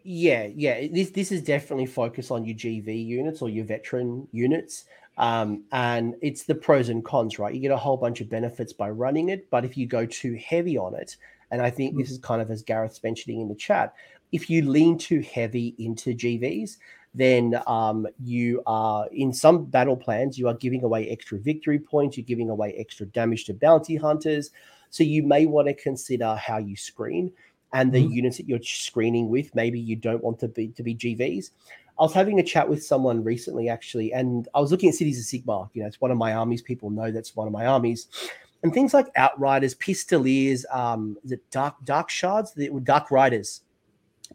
yeah, yeah. This this is definitely focused on your GV units or your veteran units. Um, and it's the pros and cons, right? You get a whole bunch of benefits by running it, but if you go too heavy on it, and I think mm-hmm. this is kind of as Gareth's mentioning in the chat, if you lean too heavy into GVs, then um, you are in some battle plans, you are giving away extra victory points, you're giving away extra damage to bounty hunters. So you may want to consider how you screen and the mm-hmm. units that you're screening with maybe you don't want to be to be gvs i was having a chat with someone recently actually and i was looking at cities of sigmar you know it's one of my armies people know that's one of my armies and things like outriders pistoliers um it dark dark shards the dark riders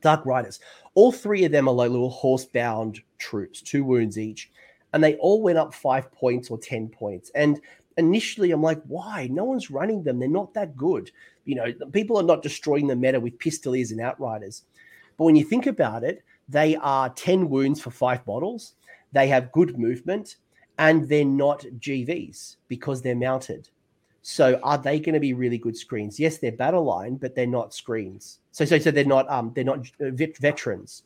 dark riders all three of them are like little horse-bound troops two wounds each and they all went up five points or ten points and initially I'm like, why? No one's running them. They're not that good. You know, people are not destroying the meta with pistoliers and outriders. But when you think about it, they are 10 wounds for five bottles. They have good movement and they're not GVs because they're mounted. So are they going to be really good screens? Yes, they're battle line, but they're not screens. So so so they're not um they're not uh, veterans.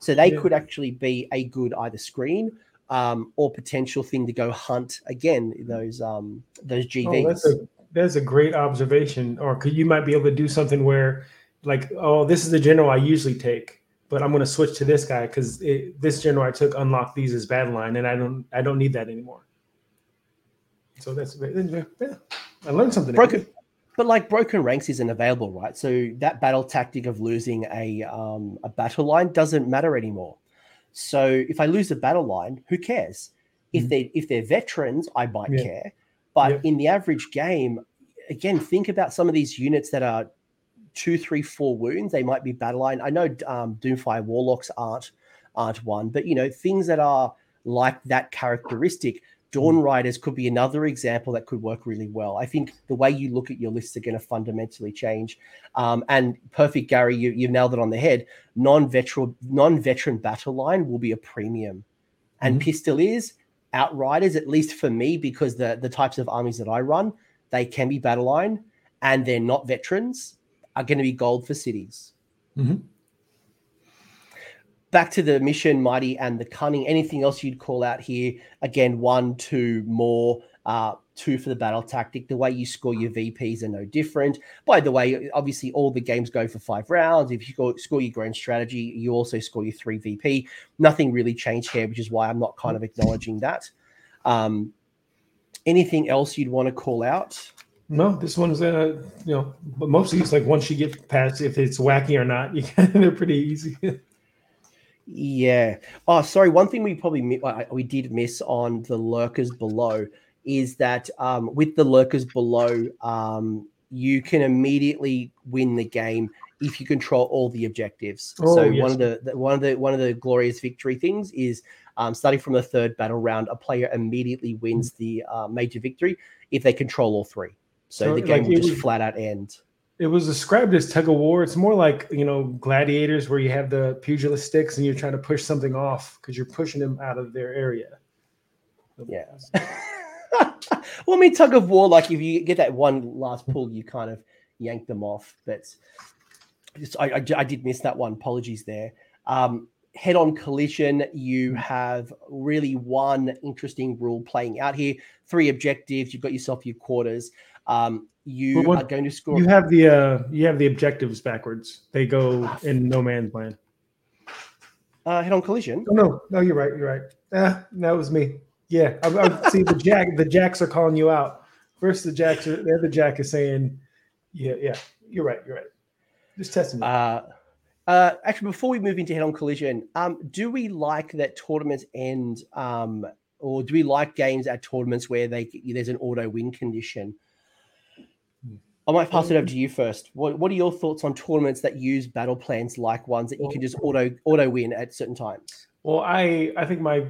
So they yeah. could actually be a good either screen um, or potential thing to go hunt again those um, those GVs. Oh, that's a that's a great observation. Or could you might be able to do something where, like, oh, this is the general I usually take, but I'm going to switch to this guy because this general I took unlocked these as battle line, and I don't I don't need that anymore. So that's yeah, I learned something. Broken, but like broken ranks isn't available, right? So that battle tactic of losing a um, a battle line doesn't matter anymore. So if I lose the battle line, who cares? If mm-hmm. they if they're veterans, I might yeah. care. But yeah. in the average game, again, think about some of these units that are two, three, four wounds. They might be battle line. I know um, Doomfire Warlocks aren't aren't one, but you know things that are like that characteristic Dawn Mm. Riders could be another example that could work really well. I think the way you look at your lists are going to fundamentally change. Um, and perfect, Gary, you, you've nailed it on the head. Non-veteran, non-veteran battle line will be a premium, and Mhm. Pistoliers Outriders, at least for me, because the the types of armies that I run, they can be battle line, and they're not veterans, are going to be gold for cities. Mhm. Back to the mission, mighty and the cunning. Anything else you'd call out here? Again, one, two more, uh, two for the battle tactic. The way you score your VPs are no different. By the way, obviously all the games go for five rounds. If you score, score your grand strategy, you also score your three VP. Nothing really changed here, which is why I'm not kind of acknowledging that. Um, anything else you'd want to call out? No, this one's uh, you know, but mostly it's like once you get past if it's wacky or not, you can, they're pretty easy. Yeah. Oh, sorry. One thing we probably uh, we did miss on the lurkers below is that um, with the lurkers below, um, you can immediately win the game if you control all the objectives. Oh, so yes. one of the, the one of the one of the glorious victory things is um, starting from the third battle round, a player immediately wins the uh, major victory if they control all three. So, So, the game like, will just was- flat out end. it was described as tug of war. It's more like you know gladiators where you have the pugilist sticks and you're trying to push something off because you're pushing them out of their area. Yeah. well, I mean, tug of war, like if you get that one last pull, you kind of yank them off. But just, I, I, I did miss that one. Apologies there. Um, head on collision, you have really one interesting rule playing out here. Three objectives. You've got yourself your quarters. Um, you what- are going to score. You have the uh, you have the objectives backwards. They go in no man's land. uh, head on collision. Oh no, no, you're right. You're right. Ah, that was me. Yeah, I, I see the jack. The jacks are calling you out. First, the jacks are the other jack is saying, "Yeah, yeah, you're right. You're right." Just testing. Uh, uh, actually, before we move into head-on collision, um, do we like that tournaments end, um, or do we like games at tournaments where they there's an auto win condition? I might pass it over to you first. What What are your thoughts on tournaments that use battle plans like ones that you can just auto auto win at certain times? Well, I I think my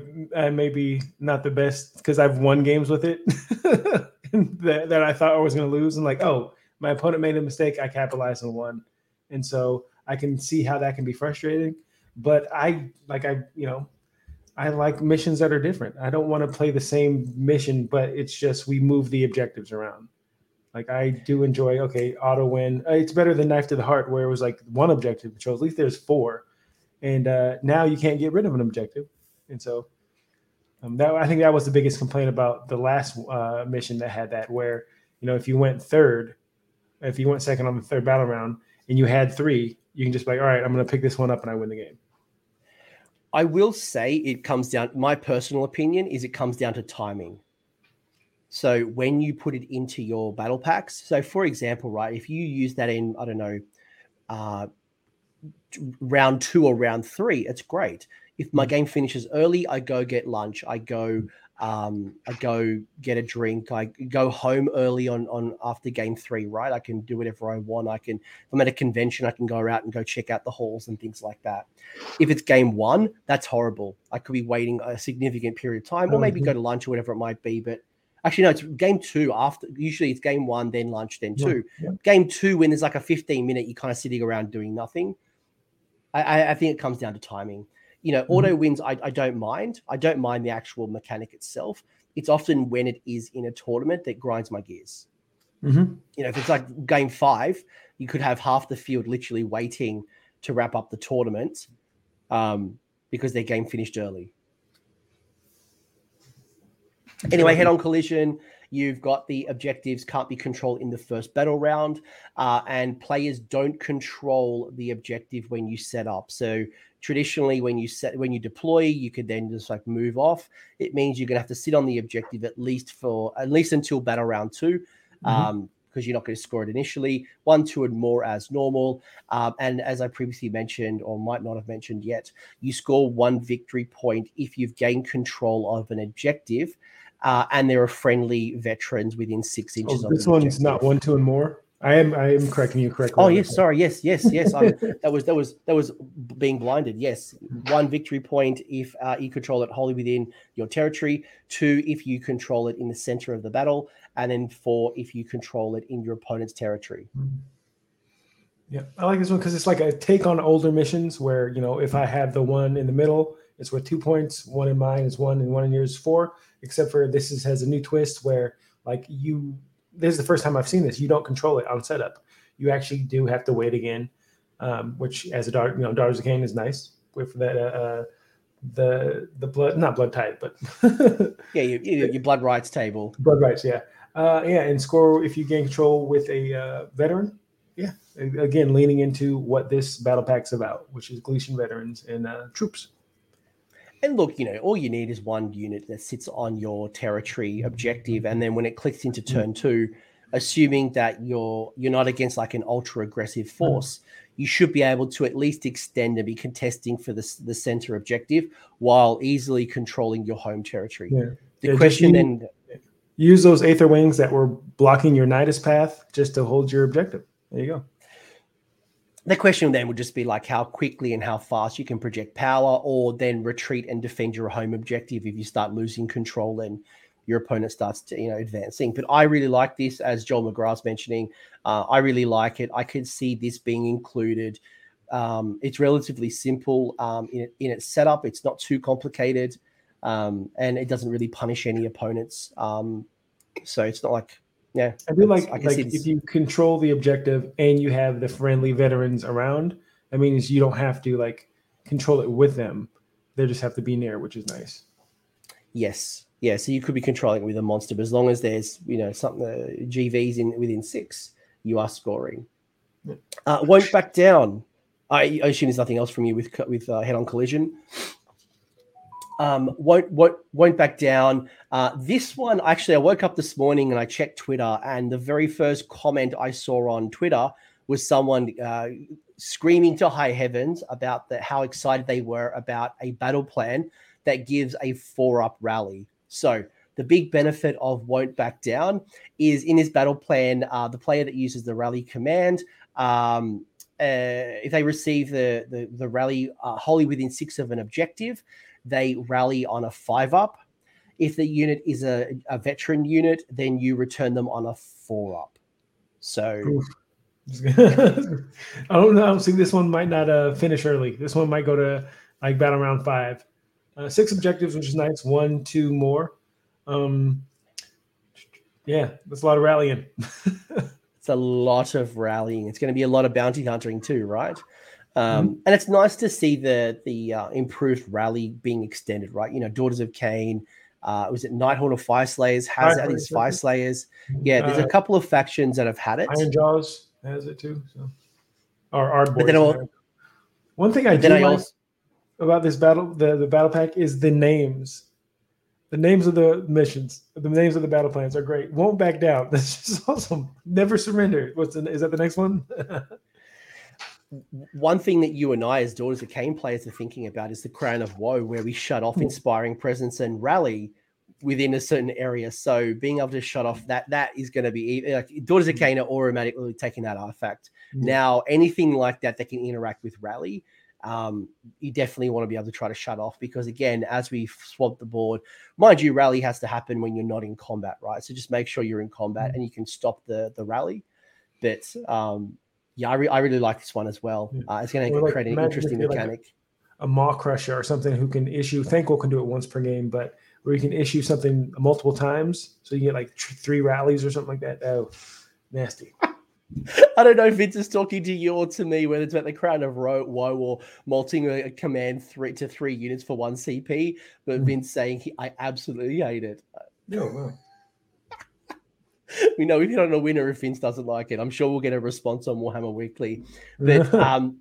maybe not the best because I've won games with it that, that I thought I was going to lose, and like, oh, my opponent made a mistake, I capitalized and won, and so I can see how that can be frustrating. But I like I you know I like missions that are different. I don't want to play the same mission, but it's just we move the objectives around. Like I do enjoy okay auto win. Uh, It's better than knife to the heart where it was like one objective control. At least there's four and uh, now you can't get rid of an objective. And so um, that I think that was the biggest complaint about the last uh, mission that had that, where you know if you went third, if you went second on the third battle round, and you had three, you can just be like, all right, I'm going to pick this one up and I win the game. I will say it comes down. My personal opinion is it comes down to timing. So when you put it into your battle packs, so for example, right, if you use that in I don't know, uh, round two or round three, it's great. If my mm. game finishes early, I go get lunch. I go, mm. um, I go get a drink. I go home early on on after game three. Right, I can do whatever I want. I can. If I'm at a convention, I can go out and go check out the halls and things like that. If it's game one, that's horrible. I could be waiting a significant period of time, or maybe go mm-hmm. to lunch or whatever it might be. But actually, no, it's game two. After usually it's game one, then lunch, then two. yeah. Game two, when there's like a 15 minute, you're kind of sitting around doing nothing. I, I, think it comes down to timing. You know, auto wins, I, I don't mind. I don't mind the actual mechanic itself. It's often when it is in a tournament that grinds my gears Mm-hmm. you know, if it's like game five, you could have half the field literally waiting to wrap up the tournament um, because their game finished early. Anyway, head on collision. You've got the objectives can't be controlled in the first battle round, uh, and players don't control the objective when you set up. So traditionally, when you set when you deploy, you could then just like move off. It means you're gonna have to sit on the objective at least for at least until battle round 2 Mhm. um, because you're not going to score it initially. One, two, and more as normal. Um, and as I previously mentioned, or might not have mentioned yet, you score one victory point if you've gained control of an objective, uh, and there are friendly veterans within six inches. Oh, of this one's objective. not one, two, and more. I am I am correcting you correctly. Oh yes, sorry, yes, yes, yes. I, that was that was that was being blinded. Yes, one victory point if uh, you control it wholly within your territory. Two if you control it in the center of the battle, and then four if you control it in your opponent's territory. Mm-hmm. Yeah, I like this one because it's like a take on older missions where you know if I have the one in the middle, it's worth two points. One in mine is one, and one in yours is four. Except for this is, has a new twist where like you this is the first time I've seen this. You don't control it on setup. You actually do have to wait again, um, which as a dart, you know, Daughters of Khaine is nice. Wait for that. Uh, uh, the the blood, not blood type, but yeah, your, your blood rites table. Blood rites, yeah, uh, yeah, and score if you gain control with a uh, veteran. Yeah, again, leaning into what this battle pack's about, which is Galletian veterans and uh, troops. And look, you know, all you need is one unit that sits on your territory objective, and then when it clicks into mm. turn two, assuming that you're you're not against like an ultra aggressive mm. force, you should be able to at least extend and be contesting for the the center objective while easily controlling your home territory. Yeah. The yeah, question then use those Aetherwings that were blocking your Nidus path just to hold your objective. There you go the question then would just be like how quickly and how fast you can project power or then retreat and defend your home objective. If you start losing control and your opponent starts to you know advancing. But i really like this as joel mcgrath's mentioning. Uh, i really like it. I could see this being included. Um, it's relatively simple um, in, in its setup. It's not too complicated um, and it doesn't really punish any opponents. Um, so it's not like yeah, I do like I like if you control the objective and you have the friendly veterans around. That means you don't have to like control it with them; they just have to be near, which is nice. Yes, yeah. So you could be controlling with a monster, but as long as there's you know something uh, GVs in within six, you are scoring. Yeah. Uh, won't back down. I, I, assume there's nothing else from you with with uh, head on collision um, won't won't won't back down. Uh, this one, actually, I woke up this morning and I checked Twitter, and the very first comment I saw on Twitter was someone uh, screaming to high heavens about the, how excited they were about a battle plan that gives a four up rally. So the big benefit of won't back down is in this battle plan, uh, the player that uses the rally command. Um, uh, if they receive the the, the rally uh, wholly within six of an objective, they rally on a five up. If the unit is a, a veteran unit, then you return them on a four up. So I don't know. Think this one might not uh, finish early. This one might go to like battle round five. Uh, six objectives, which is nice. One, two more. Um, yeah, that's a lot of rallying. it's a lot of rallying. It's going to be a lot of bounty hunting too, right? Um, mm-hmm. And it's nice to see the the uh, improved rally being extended, right? You know, Daughters of Khaine, uh, was it Nighthaunt of Fyreslayers has Fire, Slayers. Yeah, there's uh, a couple of factions that have had it. Iron Jaws has it too. So, or Ardboys. One thing I do like also, about this battle, the, the battle pack, is the names. The names of the missions, the names of the battle plans are great. Won't back down. That's just awesome. Never surrender. What's the, is that the next one? one thing that you and I, as Daughters of Khaine players, are thinking about is the Crown of Woe, where we shut off hmm. inspiring presence and rally within a certain area. So being able to shut off that that is going to be like Daughters of hmm. Khaine are automatically taking that artifact. Mm-hmm. Now anything like that that can interact with rally, um, you definitely want to be able to try to shut off because again, as we swap the board, mind you, rally has to happen when you're not in combat, right? So just make sure you're in combat and you can stop the the rally. But um, yeah, I, re- I really like this one as well. Uh, it's going to like, create an interesting mechanic. Like a Mawcrusha or something who can issue. Thanquol can do it once per game, but where you can issue something multiple times, so you get like tr- three rallies or something like that. Oh, nasty. I don't know if Vince is talking to you or to me, whether it's about the Crown of Woe or malting a command three to three units for one CP, but mm-hmm. Vince saying he, I absolutely hate it. No, no we know we've hit on a winner if Vince doesn't like it. I'm sure we'll get a response on Warhammer Weekly. But um,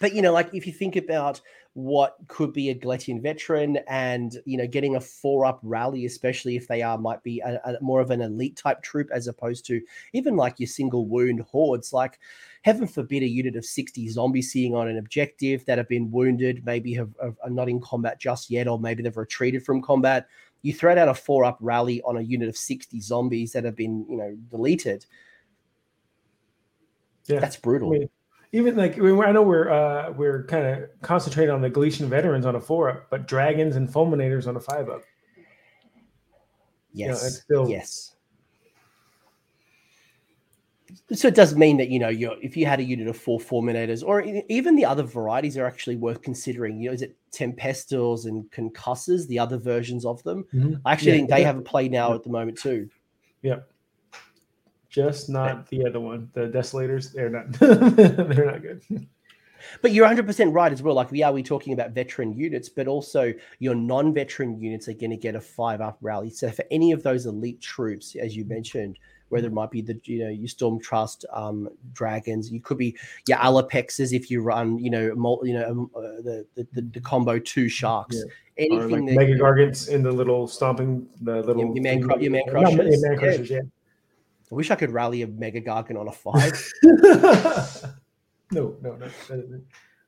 but you know, like if you think about what could be a Galletian veteran and you know getting a four up rally, especially if they are might be a, a, more of an elite type troop as opposed to even like your single wound hordes. Like heaven forbid a unit of 60 zombies seeing on an objective that have been wounded, maybe have, have, are not in combat just yet, or maybe they've retreated from combat you throw out a four up rally on a unit of 60 zombies that have been, you know, deleted. Yeah, that's brutal. I mean, even like I know we're uh, we're kind of concentrating on the Galletian veterans on a four up, but dragons and fulminators on a five up. Yes. You know, still, yes. So it does mean that you know you're if you had a unit of four fulminators, or even the other varieties are actually worth considering. You know, is it Tempestors and Concussors the other versions of them? Mm-hmm. I actually yeah, think they have a play now yeah. at the moment too. Yep just not the other one. The Desolators, they're not they're not good. But you're 100% right as well. Like, we are we talking about veteran units, but also your non veteran units are going to get a five up rally. So, for any of those elite troops, as you mentioned, whether it might be the you know you storm trust um, dragons, you could be your Allopexes if you run you know mul- you know um, uh, the, the, the combo two sharks. Yeah. Anything like mega gargants in the little stomping the little your, your man, your man crushers. man crushers yeah. yeah. I wish I could rally a Mega Gargant on a five. no, no, no.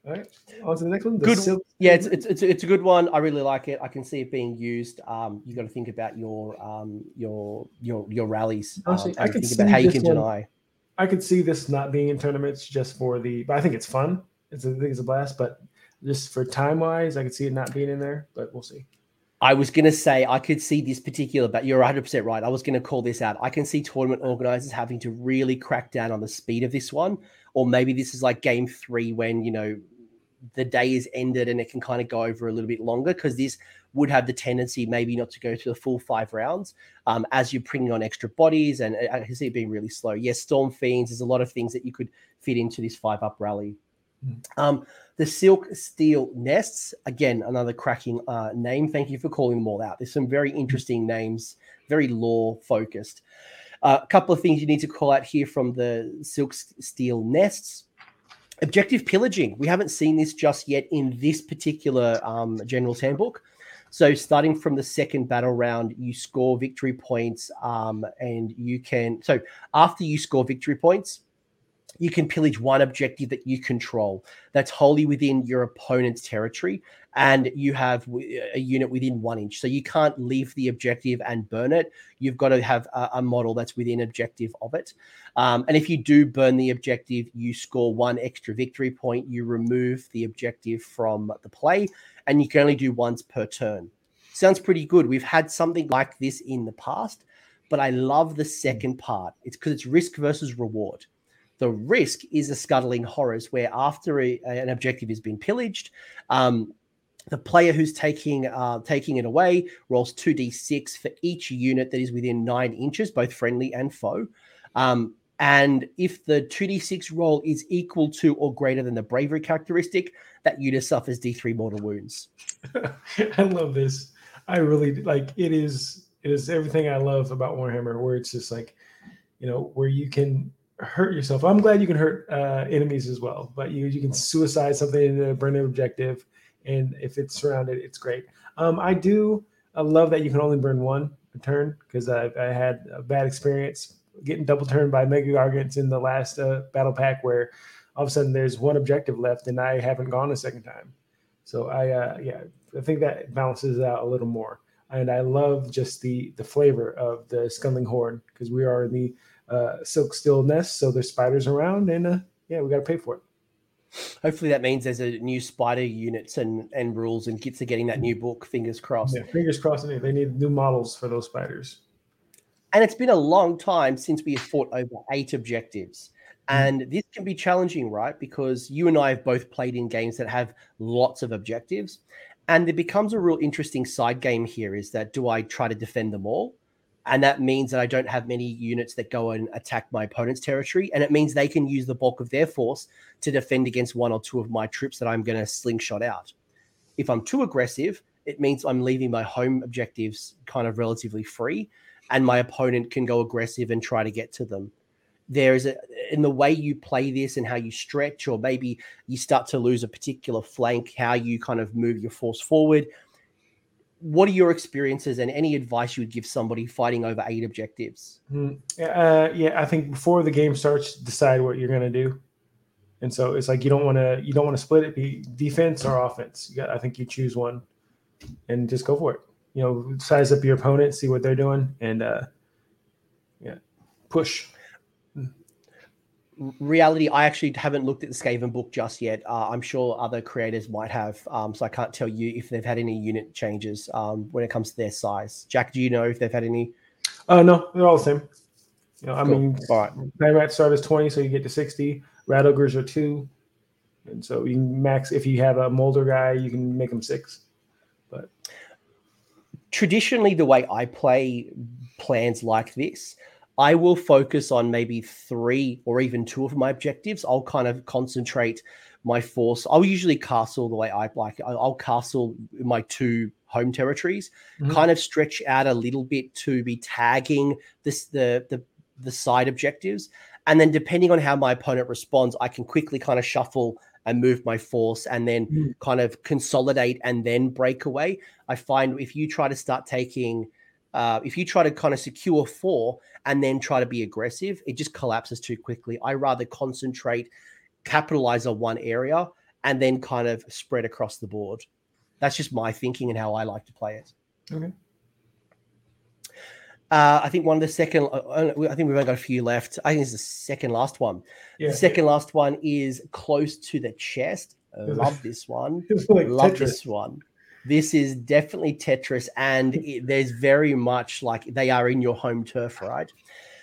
All right, on to the next one. The good. Silk- yeah, it's, it's, it's it's a good one. I really like it. I can see it being used. Um, you got to think about your um your your your rallies. Honestly, um, I can think about how you can one, deny. I could see this not being in tournaments just for the. But I think it's fun. It's a, I think it's a blast. But just for time wise, I could see it not being in there. But we'll see. I was going to say I could see this particular, but you're 100% right. I was going to call this out. I can see tournament organizers having to really crack down on the speed of this one. Or maybe this is like game three when, you know, the day is ended and it can kind of go over a little bit longer because this would have the tendency maybe not to go to the full five rounds um, as you're bringing on extra bodies. And I can see it being really slow. Yes, Stormfiends, there's a lot of things that you could fit into this five up rally. Mm. Um, the Silk Steel Nests, again, another cracking uh, name. Thank you for calling them all out. There's some very interesting names, very law focused. Uh, a couple of things you need to call out here from the Silk Steel Nests. Objective pillaging. We haven't seen this just yet in this particular um, General's Handbook. So, starting from the second battle round, you score victory points, um, and you can. So, after you score victory points, you can pillage one objective that you control. That's wholly within your opponent's territory and you have a unit within one inch. So you can't leave the objective and burn it. You've got to have a, a model that's within objective of it. Um, and if you do burn the objective you score one extra victory point. You remove the objective from the play and you can only do once per turn. Sounds pretty good. We've had something like this in the past but i love the second part. It's because it's risk versus reward the risk is the scuttling horrors, where after a, an objective has been pillaged, um, the player who's taking uh, taking it away rolls two d six for each unit that is within nine inches, both friendly and foe. Um, and if the 2d6 roll is equal to or greater than the bravery characteristic, that unit suffers d3 mortal wounds. I love this. I really like it is it is everything I love about Warhammer, where it's just like, you know, where you can hurt yourself. I'm glad you can hurt uh, enemies as well, but you you can suicide something in a burn objective, and if it's surrounded, it's great. Um, I do I love that you can only burn one a turn because I, I had a bad experience getting double turned by Mega Gargants in the last uh, battle pack where all of a sudden there's one objective left and I haven't gone a second time. So I uh, yeah I think that balances out a little more. And I love just the the flavor of the Scundling Horde because we are in the uh, silk steel nest, so there's spiders around, and uh, yeah, we got to pay for it. Hopefully that means there's a new spider units and and rules, and kids are getting that new book. Fingers crossed. Yeah, fingers crossed. They need new models for those spiders. And it's been a long time since we have fought over eight objectives. Mm-hmm. And this can be challenging, right? Because you and I have both played in games that have lots of objectives. And it becomes a real interesting side game here is that do I try to defend them all? And that means that I don't have many units that go and attack my opponent's territory, and it means they can use the bulk of their force to defend against one or two of my troops that I'm going to slingshot out. If I'm too aggressive, it means I'm leaving my home objectives kind of relatively free, and my opponent can go aggressive and try to get to them. There is a in the way you play this and how you stretch, or maybe you start to lose a particular flank, how you kind of move your force forward what are your experiences and any advice you would give somebody fighting over eight objectives? Mm, uh, yeah, I think before the game starts, decide what you're going to do. And so it's like you don't want to you don't want to split it be defense or offense. Got, I think you choose one and just go for it. You know, size up your opponent, see what they're doing, and uh, yeah, push. Reality, I actually haven't looked at the Skaven book just yet. Uh, I'm sure other creators might have, um, so I can't tell you if they've had any unit changes um, when it comes to their size. Jack, do you know if they've had any? Uh, no, they're all the same. You know, I Cool. mean, All right. Nightrat start as 20, so you get to 60. Rat ogres are two. And so you can max, if you have a Moulder guy, you can make them six. But traditionally the way I play plans like this, I will focus on maybe three or even two of my objectives. I'll kind of concentrate my force. I'll usually castle the way I like. I'll I'll castle my two home territories, Mhm. kind of stretch out a little bit to be tagging this the the the side objectives, and then depending on how my opponent responds, I can quickly kind of shuffle and move my force, and then Mm. kind of consolidate and then break away. I find if you try to start taking, uh, if you try to kind of secure four and then try to be aggressive, it just collapses too quickly. I rather concentrate, capitalize on one area, and then kind of spread across the board. That's just my thinking and how I like to play it. Okay. Uh, I think one of the second, uh, uh, I think we've only got a few left. I think it's the second last one. Yeah. The second last one is close to the chest. Love this one. Like Love Tetris. this one. This is definitely Tetris, and it, there's very much like they are in your home turf, right?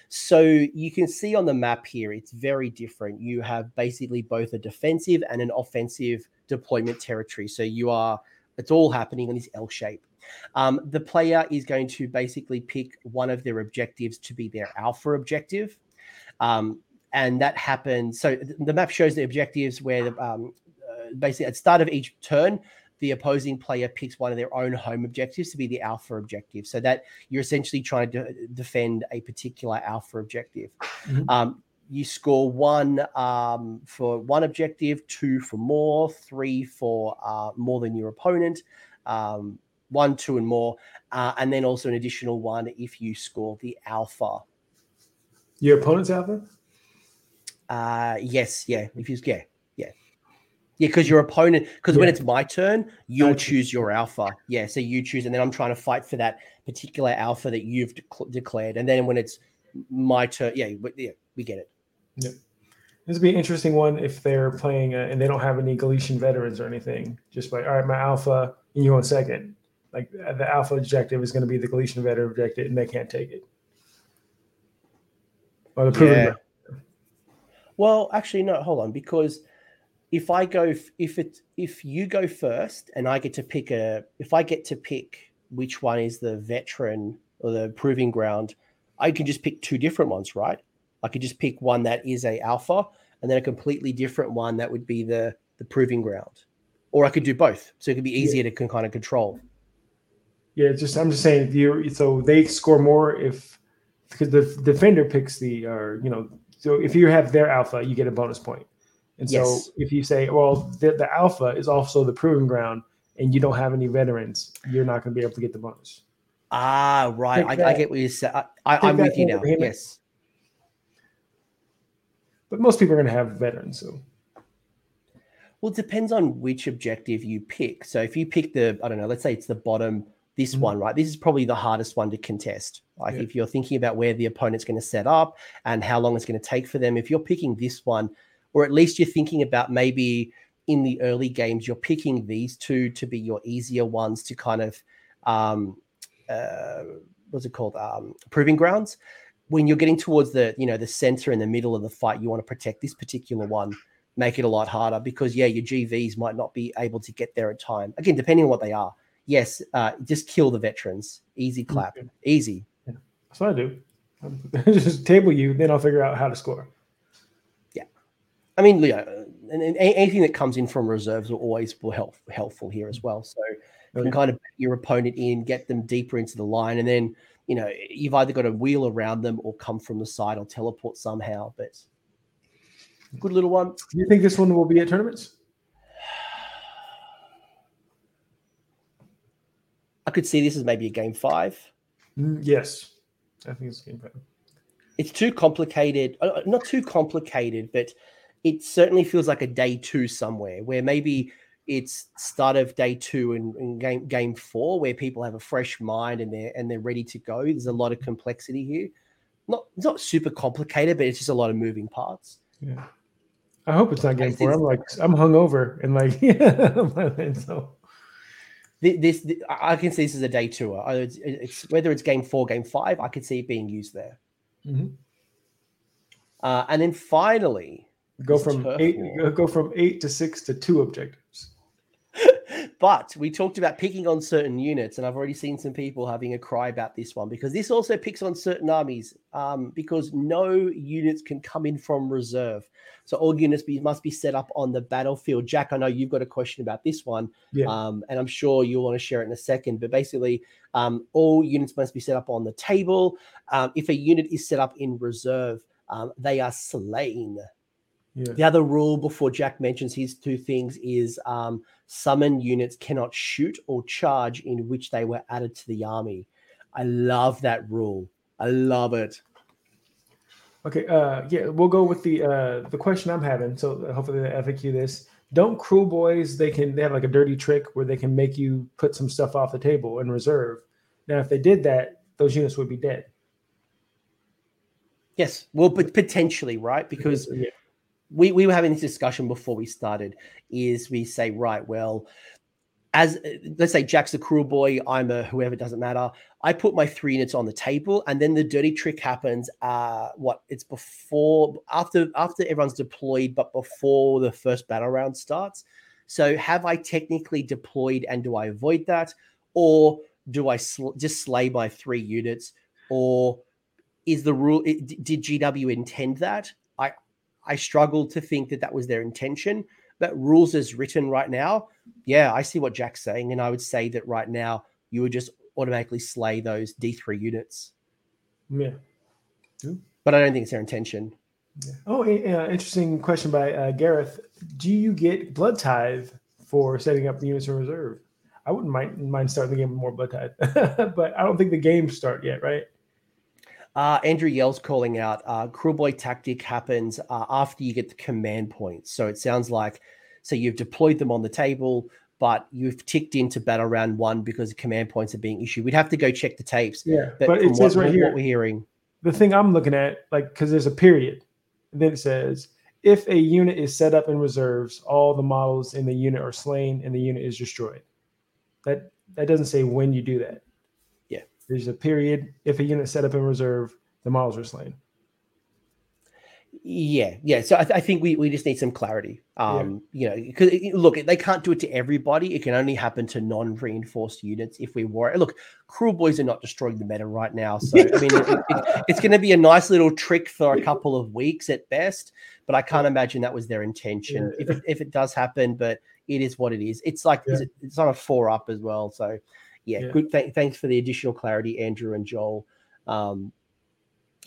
So you can see on the map here, it's very different. You have basically both a defensive and an offensive deployment territory. So you are, it's all happening in this L shape. Um, the player is going to basically pick one of their objectives to be their alpha objective. Um, and that happens. So the map shows the objectives where um, uh, basically at start of each turn, the opposing player picks one of their own home objectives to be the alpha objective. So that you're essentially trying to defend a particular alpha objective. Mhm. Um, you score one um, for one objective, two for more, three for uh, more than your opponent, um, one, two, and more, uh, and then also an additional one if you score the alpha. Your opponent's alpha? Uh, yes, yeah. If you yeah, yeah, yeah, because your opponent, because when it's my turn, you'll choose your alpha. Yeah, so you choose, and then I'm trying to fight for that particular alpha that you've dec- declared, and then when it's my turn, yeah, we, yeah, we get it. Yeah. This would be an interesting one if they're playing uh, and they don't have any Galletian veterans or anything. Just like, all right, my alpha, and you want second. Like uh, the alpha objective is going to be the Galletian veteran objective, and they can't take it. Or the proven Yeah. Well, actually, no. Hold on, because if I go, if it, if you go first, and I get to pick a, if I get to pick which one is the veteran or the proving ground, I can just pick two different ones, right? I could just pick one that is a alpha, and then a completely different one that would be the the proving ground, or I could do both, so it could be Yeah. easier to con- kind of control. Yeah, just I'm just saying you so they score more if because the defender picks the or you know so if you have their alpha you get a bonus point. And so if you say well the, the alpha is also the proving ground and you don't have any veterans, you're not going to be able to get the bonus. Ah, right. I, I get what you said. I, I, I'm with you now. Yes. But most people are going to have veterans, so Well, it depends on which objective you pick. So if you pick the, I don't know, let's say it's the bottom, this Mhm. one, right? This is probably the hardest one to contest. Like Yeah. if you're thinking about where the opponent's going to set up and how long it's going to take for them, if you're picking this one, or at least you're thinking about maybe in the early games, you're picking these two to be your easier ones to kind of, um, uh, what's it called? Um, proving grounds. When you're getting towards the, you know, the center and the middle of the fight, you want to protect this particular one make it a lot harder because yeah your gvs might not be able to get there in time again depending on what they are yes uh, just kill the veterans easy clap Okay. easy that's what I do. just table you, then I'll figure out how to score. I mean yeah and, and anything that comes in from reserves will always be help, helpful here as well. So you can kind of back your opponent in get them deeper into the line and then you know you've either got to wheel around them or come from the side or teleport somehow but good little one. Do you think this one will be at tournaments? i could see this as maybe a game five. Mm, yes, I think it's game five. it's too complicated uh, not too complicated but it certainly feels like a day two somewhere where maybe it's start of day two and, and game game four where people have a fresh mind and they're and they're ready to go there's a lot of complexity here not it's not super complicated but it's just a lot of moving parts Yeah. I hope it's not game four. I'm like I'm hungover and like yeah. so this, this, I can see this as a day tour. It's, it's, whether it's game four, game five, I could see it being used there. Mm-hmm. Uh, and then finally, go from eight, go from eight to six to two objectives. but we talked about picking on certain units, and I've already seen some people having a cry about this one because this also picks on certain armies um, because no units can come in from reserve. So all units be, must be set up on the battlefield. Jack, I know you've got a question about this one, yeah. um, and I'm sure you'll want to share it in a second. But basically, um, all units must be set up on the table. Um, if a unit is set up in reserve, um, they are slain. Yeah. The other rule before Jack mentions his two things is um, summon units cannot shoot or charge in which they were added to the army. I love that rule. I love it. Okay, uh, yeah, we'll go with the uh, the question I'm having. So hopefully the FAQ this. Don't Kruleboyz they can they have like a dirty trick where they can make you put some stuff off the table in reserve. Now, if they did that, those units would be dead. Yes, well, but potentially, right? Because yeah we, we were having this discussion before we started is we say right well as let's say jack's a cruel boy i'm a whoever doesn't matter. I put my three units on the table and then the dirty trick happens uh what it's before after after everyone's deployed but before the first battle round starts. So have i technically deployed and do i avoid that? Or do i sl- just slay my three units? Or is the rule did gw intend that? I struggle to think that that was their intention. But rules as written right now, yeah, I see what Jack's saying, and I would say that right now you would just automatically slay those D three units. Yeah, but I don't think it's their intention. Yeah. Oh, uh, interesting question by uh, Gareth. Do you get blood tithe for setting up the units in reserve? I wouldn't mind mind starting the game with more blood tithe, but I don't think the games start yet, right? Uh, Andrew Yell's calling out uh, boy tactic happens uh, after you get the command points. So it sounds like, so you've deployed them on the table, but you've ticked into battle round one because the command points are being issued. We'd have to go check the tapes. Yeah, but, but it says what, right here what we're hearing. The thing I'm looking at, like, because there's a period, and then it says if a unit is set up in reserves, all the models in the unit are slain and the unit is destroyed. That that doesn't say when you do that. There's a period. If a unit set up in reserve, the models are slain. Yeah, yeah. So I, th- I, think we, we just need some clarity. Um, yeah. you know, because look, they can't do it to everybody. It can only happen to non-reinforced units if we were. Look, Kruleboyz are not destroying the meta right now, so I mean, it, it, it's going to be a nice little trick for a couple of weeks at best. But I can't imagine that was their intention. Yeah. If it, if it does happen, but it is what it is. It's like yeah. it's on a four up as well. So yeah, yeah. good. Th- thanks for the additional clarity, Andrew and Joel. Um,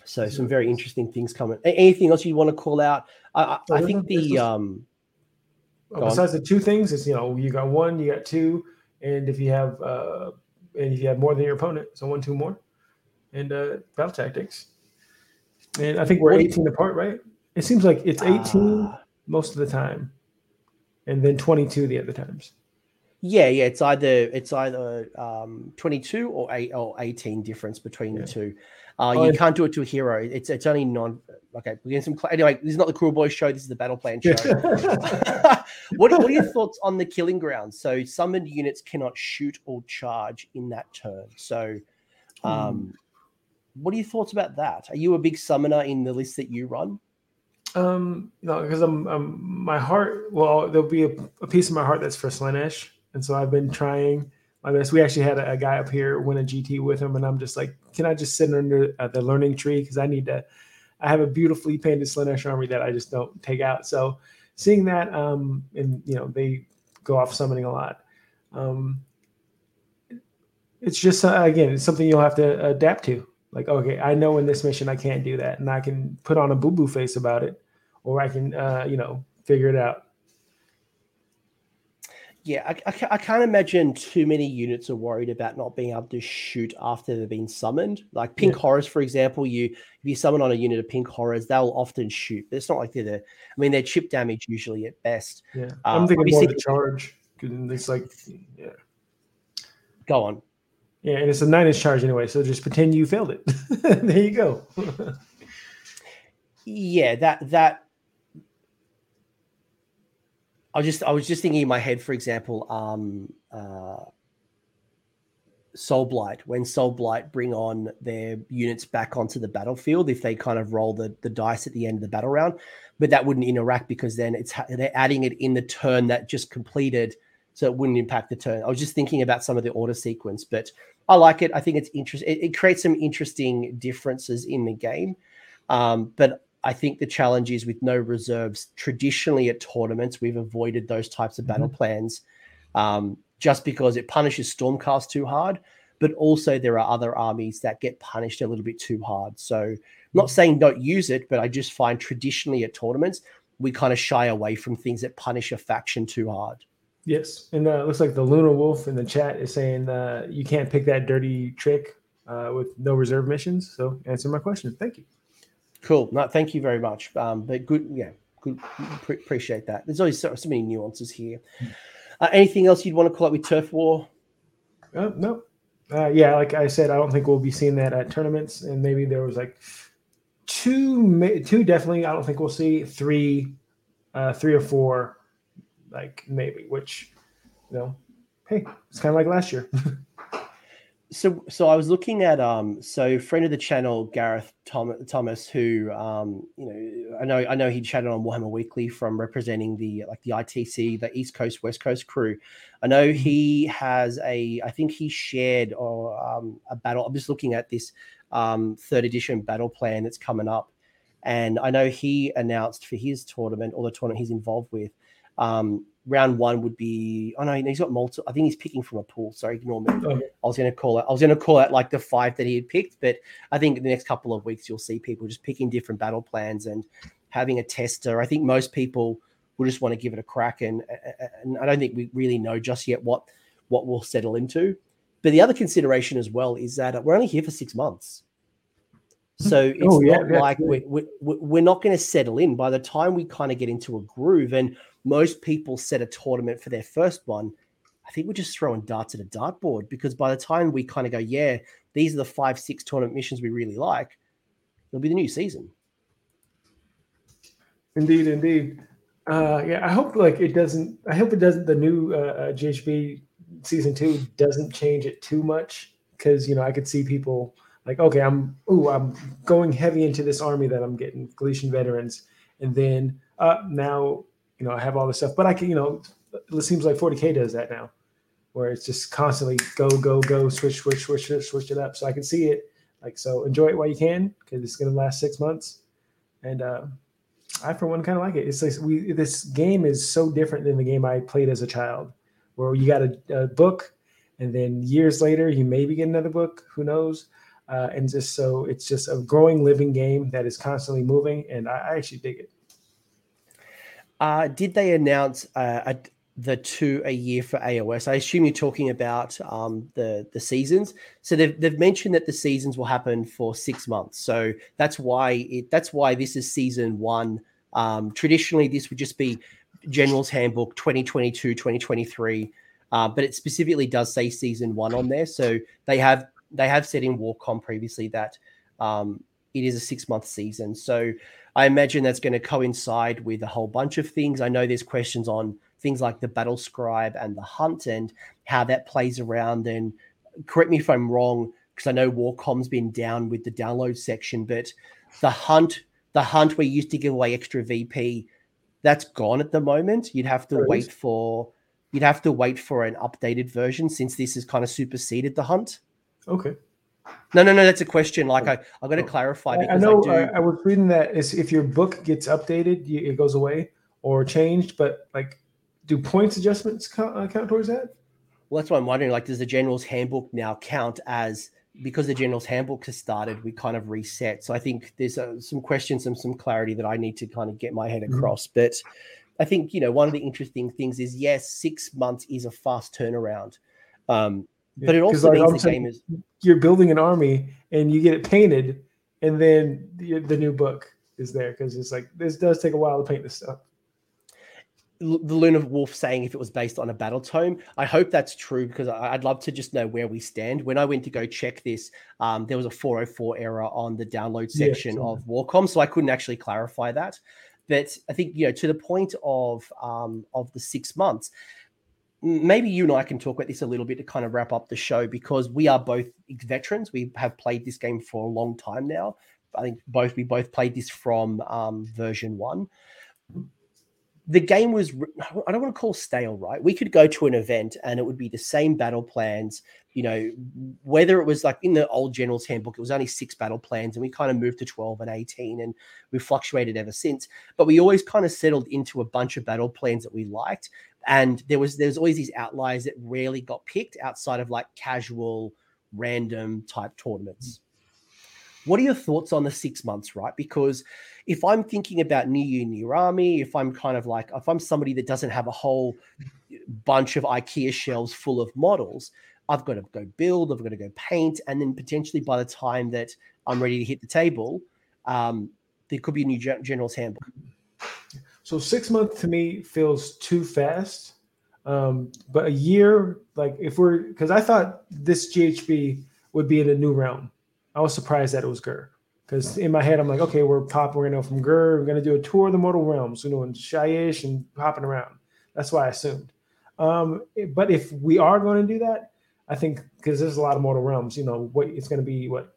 so some very interesting things coming. Anything else you want to call out? I, I, I think the um, besides on. the two things, is you know you got one, you got two, and if you have uh, and if you have more than your opponent, so one, two more, and uh, battle tactics. And I think we're 18 apart, right? It seems like it's 18 uh, most of the time, and then 22 the other times. Yeah, yeah, it's either it's either um, 22 or eight or 18 difference between yeah. the two. Uh, oh, you can't do it to a hero. It's it's only non. Okay, we're getting some. Anyway, this is not the Kruleboyz show. This is the Battle Plan show. what, what are your thoughts on the killing ground? So summoned units cannot shoot or charge in that turn. So, um, hmm. what are your thoughts about that? Are you a big summoner in the list that you run? Um, no, because I'm, I'm my heart. Well, there'll be a, a piece of my heart that's for Slaanesh and so I've been trying my best. We actually had a, a, guy up here win a GT with him, and I'm just like, can I just sit under uh, the learning tree because I need to. I have a beautifully painted Slaanesh army that I just don't take out. So seeing that, um, and you know, they go off summoning a lot. Um, it's just uh, again, it's something you'll have to adapt to. Like, okay, I know in this mission I can't do that, and I can put on a boo boo face about it, or I can, uh, you know, figure it out. Yeah, I, I, I, can't imagine too many units are worried about not being able to shoot after they've been summoned. Like pink yeah. horrors, for example, you if you summon on a unit of pink horrors, they'll often shoot. But it's not like they're the. I mean, they're chip damage usually at best. Yeah, I'm um, thinking more the charge. It's like, yeah. Go on. Yeah, and it's a nine inch charge anyway, so just pretend you failed it. there you go. yeah, that that I just I was just thinking in my head, for example, um, uh, Soulblight when Soulblight bring on their units back onto the battlefield if they kind of roll the, the dice at the end of the battle round, but that wouldn't interact because then it's they're adding it in the turn that just completed, so it wouldn't impact the turn. I was just thinking about some of the order sequence, but I like it. I think it's interesting. It, it, creates some interesting differences in the game, um, but I think the challenge is with no reserves. Traditionally at tournaments, we've avoided those types of battle mm-hmm. plans. Um, just because it punishes Stormcast too hard, but also there are other armies that get punished a little bit too hard. So, I'm not saying don't use it, but I just find traditionally at tournaments we kind of shy away from things that punish a faction too hard. Yes, and uh, looks like the Luna Wolf in the chat is saying uh, you can't pick that dirty trick uh, with no reserve missions. So, answer my question. Thank you. Cool. No, thank you very much. Um, but good, yeah, good. Pre- appreciate that. There's always so, so many nuances here. Uh, anything else you'd want to call it with turf war? Uh, no. Uh, yeah, like I said, I don't think we'll be seeing that at tournaments. And maybe there was like two, two definitely. I don't think we'll see three, uh, three or four, like maybe. Which, you know, hey, it's kind of like last year. so so I was looking at um so friend of the channel Gareth Thomas who um you know I know I know he chatted on Warhammer Weekly from representing the like the ITC the East Coast West Coast crew. I know he has a I think he shared or um, a battle. I'm just looking at this um, third edition battle plan that's coming up, and I know he announced for his tournament or the tournament he's involved with um, round one would be oh no he's got multiple i think he's picking from a pool sorry ignore me. Okay. i was going to call it i was going to call it like the five that he had picked but i think in the next couple of weeks you'll see people just picking different battle plans and having a tester. I think most people will just want to give it a crack and and i don't think we really know just yet what what we'll settle into. But the other consideration as well is that we're only here for six months. So oh, it's oh, yeah, not yeah, like yeah. We, we, we're not going to settle in by the time we kind of get into a groove. And most people set a tournament for their first one. I think we're just throwing darts at a dartboard because by the time we kind of go, yeah, these are the five, six tournament missions we really like, it'll be the new season. Indeed, indeed. Uh, yeah, I hope like it doesn't. I hope it doesn't. The new uh, GHB uh, season two doesn't change it too much because you know I could see people like, okay, I'm ooh, I'm going heavy into this army that I'm getting Galletian veterans, and then uh, now you know, I have all this stuff, but I can, you know, it seems like 40k does that now, where it's just constantly go, go, go, switch, switch, switch, switch, switch it up. So I can see it. Like so, enjoy it while you can because it's going to last six months. And uh, I, for one, kind of like it. It's like we this game is so different than the game I played as a child, where you got a, a book, and then years later you maybe get another book. Who knows? Uh, and just so it's just a growing, living game that is constantly moving, and I, I actually dig it. Uh, did they announce uh, a, the two a year for AOS? I assume you're talking about um, the the seasons. So they've they've mentioned that the seasons will happen for six months. So that's why it that's why this is season one. Um, traditionally, this would just be General's Handbook 2022 2023, uh, but it specifically does say season one on there. So they have they have said in Warcom previously that um, it is a six month season. So I imagine that's going to coincide with a whole bunch of things. I know there's questions on things like the battle scribe and the hunt and how that plays around. And correct me if I'm wrong, because I know Warcom's been down with the download section, but the hunt, the hunt we used to give away extra VP, that's gone at the moment. You'd have to wait for you'd have to wait for an updated version since this has kind of superseded the hunt. Okay. No, no, no. That's a question. Like I, I got to clarify. I know. I, I, I, was reading that is if your book gets updated, it goes away or changed. But like, do points adjustments count, uh, count towards that? Well, that's what I'm wondering. Like, does the general's handbook now count as because the general's handbook has started? We kind of reset. So I think there's uh, some questions and some clarity that I need to kind of get my head mm-hmm. across. Mm-hmm. But I think you know one of the interesting things is yes, six months is a fast turnaround. Um, but it also like, means the game is you're building an army and you get it painted, and then the, the new book is there because it's like this does take a while to paint this stuff. The Luna Wolf saying if it was based on a battle tome, I hope that's true because I'd love to just know where we stand. When I went to go check this, um, there was a 404 error on the download section yeah, of Warcom, so I couldn't actually clarify that. But I think you know to the point of um, of the six months, maybe you and I can talk about this a little bit to kind of wrap up the show because we are both veterans. We have played this game for a long time now. I think both we both played this from um, version one the game was i don't want to call stale right we could go to an event and it would be the same battle plans you know whether it was like in the old general's handbook it was only six battle plans and we kind of moved to 12 and 18 and we've fluctuated ever since but we always kind of settled into a bunch of battle plans that we liked and there was there's always these outliers that rarely got picked outside of like casual random type tournaments what are your thoughts on the six months, right? Because if I'm thinking about Niyu Nirami, if I'm kind of like, if I'm somebody that doesn't have a whole bunch of IKEA shelves full of models, I've got to go build, I've got to go paint, and then potentially by the time that I'm ready to hit the table, um, there could be a new general's handbook. So six months to me feels too fast. Um, but a year, like if we're because I thought this GHB would be in a new realm. I was surprised that it was Ghur. Because in my head, I'm like, okay, we're popping, we're gonna go from Ghur, we're gonna do a tour of the mortal realms, you know, and Shyish and hopping around. That's why I assumed. Um, but if we are going to do that, I think because there's a lot of mortal realms, you know, what it's gonna be what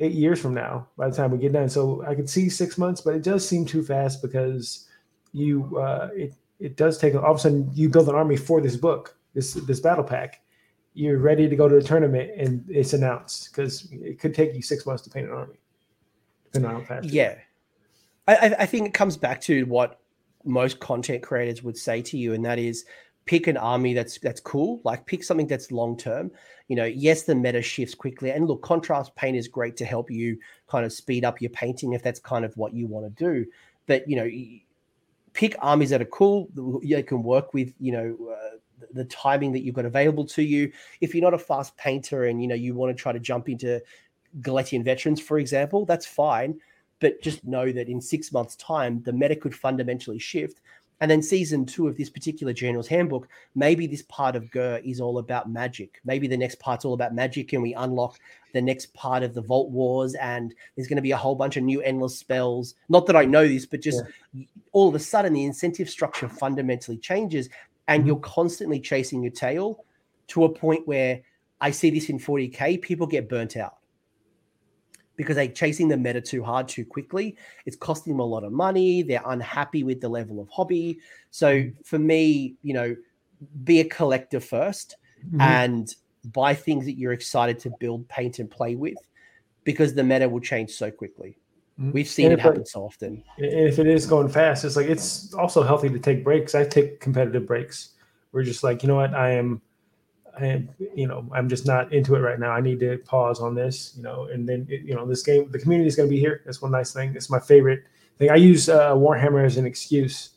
eight years from now by the time we get done. So I could see six months, but it does seem too fast because you uh, it it does take all of a sudden you build an army for this book, this this battle pack, you're ready to go to the tournament and it's announced because it could take you six months to paint an army, depending on how fast. Yeah, I, I think it comes back to what most content creators would say to you, and that is pick an army that's that's cool. Like pick something that's long term. You know, yes, the meta shifts quickly, and look, contrast paint is great to help you kind of speed up your painting if that's kind of what you want to do. But you know, pick armies that are cool. You can work with. You know. Uh, the timing that you've got available to you. If you're not a fast painter and you know you want to try to jump into Galletian veterans, for example, that's fine. But just know that in six months' time, the meta could fundamentally shift. And then season two of this particular General's Handbook, maybe this part of Ghur is all about magic. Maybe the next part's all about magic, and we unlock the next part of the Vault Wars, and there's going to be a whole bunch of new endless spells. Not that I know this, but just yeah. all of a sudden the incentive structure fundamentally changes, and mm-hmm. you're constantly chasing your tail to a point where I see this in 40k, people get burnt out because they're chasing the meta too hard too quickly. It's costing them a lot of money. They're unhappy with the level of hobby. So mm-hmm. for me, you know, be a collector 1st mm-hmm. and buy things that you're excited to build, paint, and play with because the meta will change so quickly. Mm-hmm. We've seen it happen so often. And if it is going fast, it's like it's also healthy to take breaks. I take competitive breaks. We're just like, you know what, I am, I am, you know, I'm just not into it right now. I need to pause on this, you know, and then you know, this game, the community is going to be here. That's one nice thing. It's my favorite thing. I use uh, Warhammer as an excuse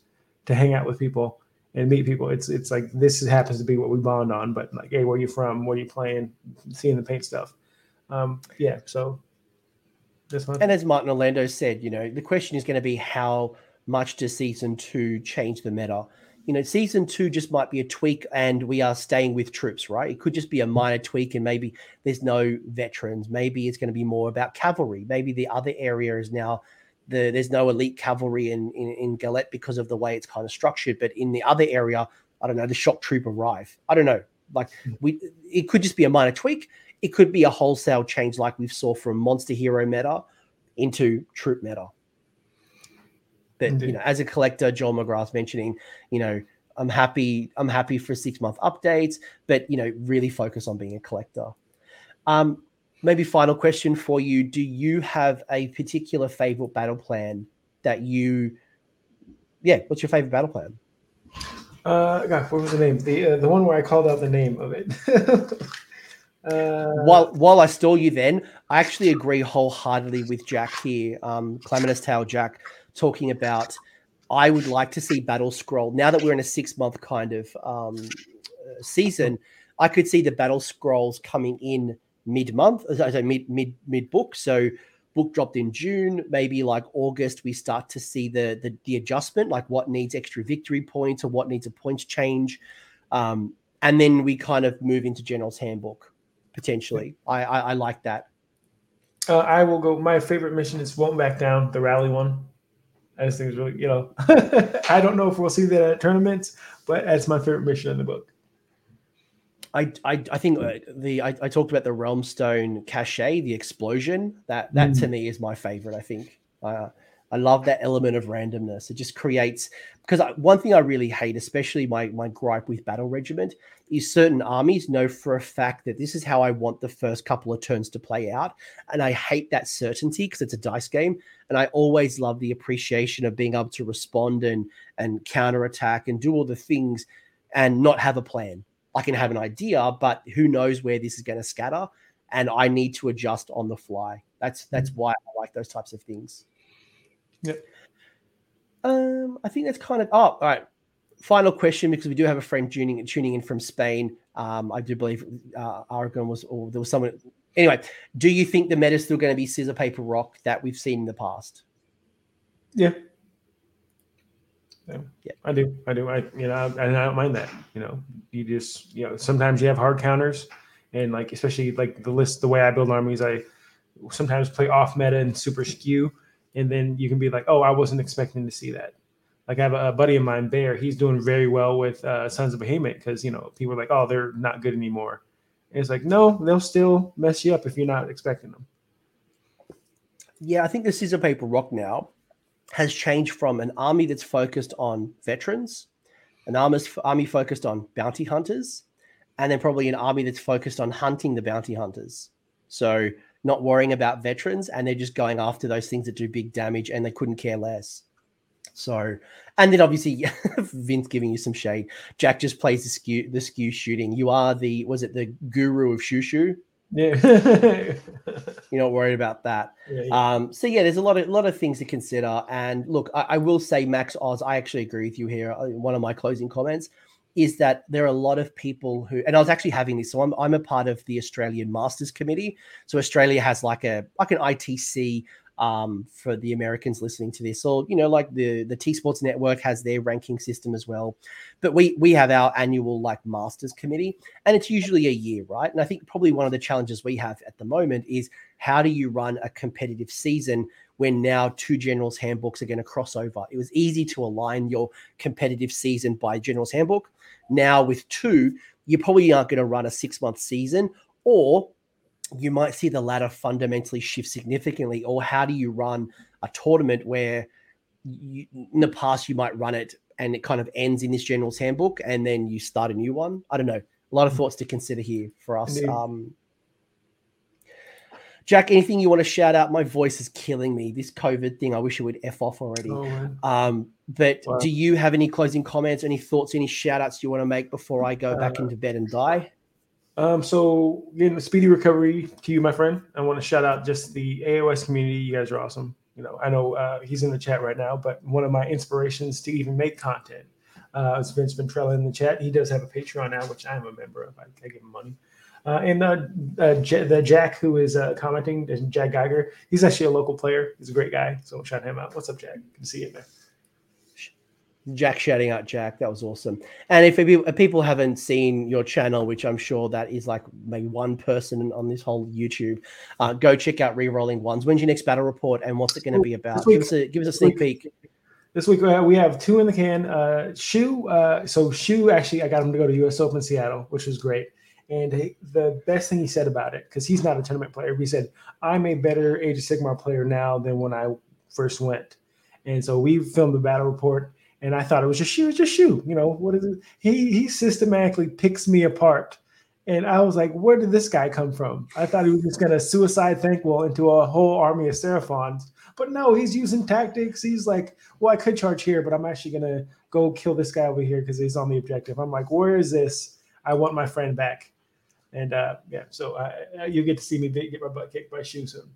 to hang out with people and meet people. It's it's like this happens to be what we bond on. But like, hey, where are you from? What are you playing? Seeing the paint stuff. Um, yeah, so this one. And as Martin Orlando said, you know, the question is going to be how much does season two change the meta? You know, season two just might be a tweak and we are staying with troops, right? It could just be a minor tweak and maybe there's no veterans. Maybe it's going to be more about cavalry. Maybe the other area is now the there's no elite cavalry in, in, in Gallet because of the way it's kind of structured. But in the other area, I don't know, the shock troop arrive. I don't know. Like hmm. we it could just be a minor tweak it could be a wholesale change like we saw from monster hero meta into troop meta. But Indeed. you know, as a collector, Joel McGrath mentioning, you know, I'm happy. I'm happy for six month updates, but you know, really focus on being a collector. Um, maybe final question for you: Do you have a particular favorite battle plan that you? Yeah, what's your favorite battle plan? Uh, God, what was the name? The uh, the one where I called out the name of it. Uh, while while I stall you, then I actually agree wholeheartedly with Jack here, um, Calamitous Tail Jack, talking about. I would like to see Battle Scroll now that we're in a six month kind of um, season. I could see the Battle Scrolls coming in mid month, so mid mid mid book. So book dropped in June, maybe like August, we start to see the the, the adjustment, like what needs extra victory points or what needs a points change, um, and then we kind of move into General's Handbook potentially. I, I, I like that. Uh, I will go. My favorite mission is won't back down. The rally one. I just think it's really, you know, I don't know if we'll see that at tournaments, but that's my favorite mission in the book. I, I, I think uh, the I, I, talked about the Realmstone Cache, the explosion. That that mm. to me is my favorite. I think uh, I love that element of randomness. It just creates because one thing I really hate, especially my my gripe with battle regiment, is certain armies know for a fact that this is how I want the first couple of turns to play out, and I hate that certainty because it's a dice game, and I always love the appreciation of being able to respond and and counter attack and do all the things and not have a plan. I can have an idea, but who knows where this is going to scatter, and I need to adjust on the fly. That's that's mm-hmm. why I like those types of things. Yep. Um, I think that's kind of. Oh, all right. Final question because we do have a friend tuning tuning in from Spain. Um, I do believe uh, Aragon was, or there was someone. Anyway, do you think the meta is still going to be scissor paper rock that we've seen in the past? Yeah. Yeah, yeah. I do. I do. I you know, and I don't mind that. You know, you just you know sometimes you have hard counters, and like especially like the list the way I build armies, I sometimes play off meta and super skew and then you can be like, oh, I wasn't expecting to see that. Like I have a, buddy of mine, Bear. He's doing very well with uh, Sons of Behemat because you know people are like, oh, they're not good anymore. And it's like, no, they'll still mess you up if you're not expecting them. Yeah, I think the scissor paper rock now has changed from an army that's focused on veterans, an army focused on bounty hunters, and then probably an army that's focused on hunting the bounty hunters. So not worrying about veterans and they're just going after those things that do big damage and they couldn't care less. So, and then obviously Vince giving you some shade. Jack just plays the skew, the skew shooting. You are the was it the guru of shushu? Yeah, you're not worried about that. Yeah, yeah. Um, so yeah, there's a lot of lot of things to consider. And look, I, I will say, Max Oz, I actually agree with you here. Uh, one of my closing comments is that there are a lot of people who, and I was actually having this. So I'm, I'm a part of the Australian Masters Committee. So Australia has like a like an ITC um, for the Americans listening to this, or you know, like the the T Sports Network has their ranking system as well. But we we have our annual like Masters Committee, and it's usually a year, right? And I think probably one of the challenges we have at the moment is how do you run a competitive season when now two generals handbooks are going to cross over. It was easy to align your competitive season by generals handbook. Now with two, you probably aren't going to run a six month season, or you might see the ladder fundamentally shift significantly. Or how do you run a tournament where you, in the past you might run it and it kind of ends in this general's handbook and then you start a new one? I don't know. A lot of mm-hmm. thoughts to consider here for us. Um, Jack, anything you want to shout out? My voice is killing me. This COVID thing, I wish it would F off already. Oh, um, but wow. do you have any closing comments, any thoughts, any shout outs you want to make before I go back uh, into bed and die? Um, so again, a speedy recovery to you, my friend. I want to shout out just the AOS community. You guys are awesome. You know, I know uh, he's in the chat right now, but one of my inspirations to even make content uh, is Vince Venturella in the chat. He does have a Patreon now, which I'm a member of. I, I give him money. Uh, and uh, uh, J- the Jack who is uh, commenting, Jack Geiger, he's actually a local player. He's a great guy. So shout him out. What's up, Jack? Good to see you, man. Jack shouting out Jack. That was awesome. And if people haven't seen your channel, which I'm sure that is like maybe one person on this whole YouTube, uh, go check out Rerolling Ones. When's your next battle report and what's it going to be about? Give, us a, give us a sneak week, peek. This week uh, we have two in the can. Uh, Shu, uh, so Shu actually, I got him to go to US Open Seattle, which was great. And he, the best thing he said about it, because he's not a tournament player, he said, I'm a better Age of Sigmar player now than when I first went. And so we filmed the battle report, and I thought it was just Shu, just Shu. You know, what is it? He, he systematically picks me apart. And I was like, where did this guy come from? I thought he was just going to suicide Thanquol into a whole army of Seraphons. But no, he's using tactics. He's like, well, I could charge here, but I'm actually going to go kill this guy over here because he's on the objective. I'm like, where is this? I want my friend back. And uh, yeah, so uh, you get to see me get my butt kicked by Shu soon.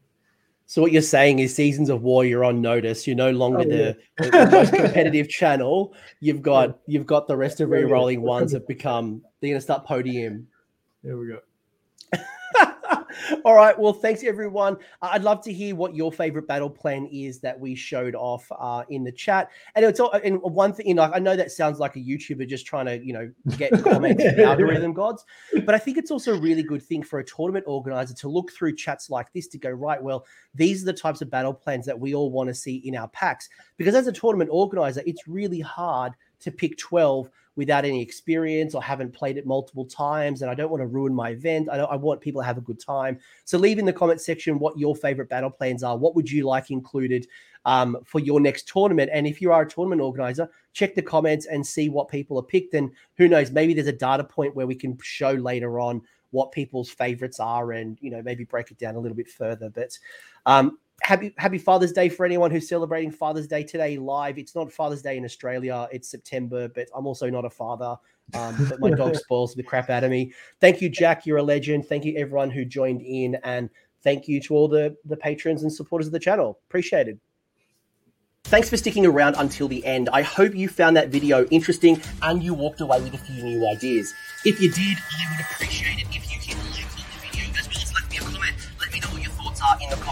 So what you're saying is Seasons of War, you're on notice. You're no longer oh, yeah. the, the, most competitive channel. You've got you've got the rest of re-rolling ones have become they're gonna start podium. There we go. All right. Well, thanks everyone. I'd love to hear what your favorite battle plan is that we showed off uh, in the chat. And it's all, and one thing, you know, I know that sounds like a YouTuber just trying to, you know, get comments from algorithm gods, but I think it's also a really good thing for a tournament organizer to look through chats like this to go right. Well, these are the types of battle plans that we all want to see in our packs because as a tournament organizer, it's really hard to pick 12 without any experience or haven't played it multiple times and I don't want to ruin my event. I, I want people to have a good time. So leave in the comment section what your favorite battle plans are. What would you like included um, for your next tournament? And if you are a tournament organizer, check the comments and see what people are picked. And who knows, maybe there's a data point where we can show later on what people's favorites are and you know maybe break it down a little bit further but um, happy happy Father's Day for anyone who's celebrating Father's Day today live. It's not Father's Day in Australia; it's September. But I'm also not a father. Um, but my dog spoils the crap out of me. Thank you, Jack. You're a legend. Thank you, everyone who joined in, and thank you to all the the patrons and supporters of the channel. Appreciated. Thanks for sticking around until the end. I hope you found that video interesting and you walked away with a few new ideas. If you did, I would appreciate it if you hit the like on the video as well as left me a comment. Let me know what your thoughts are in the comment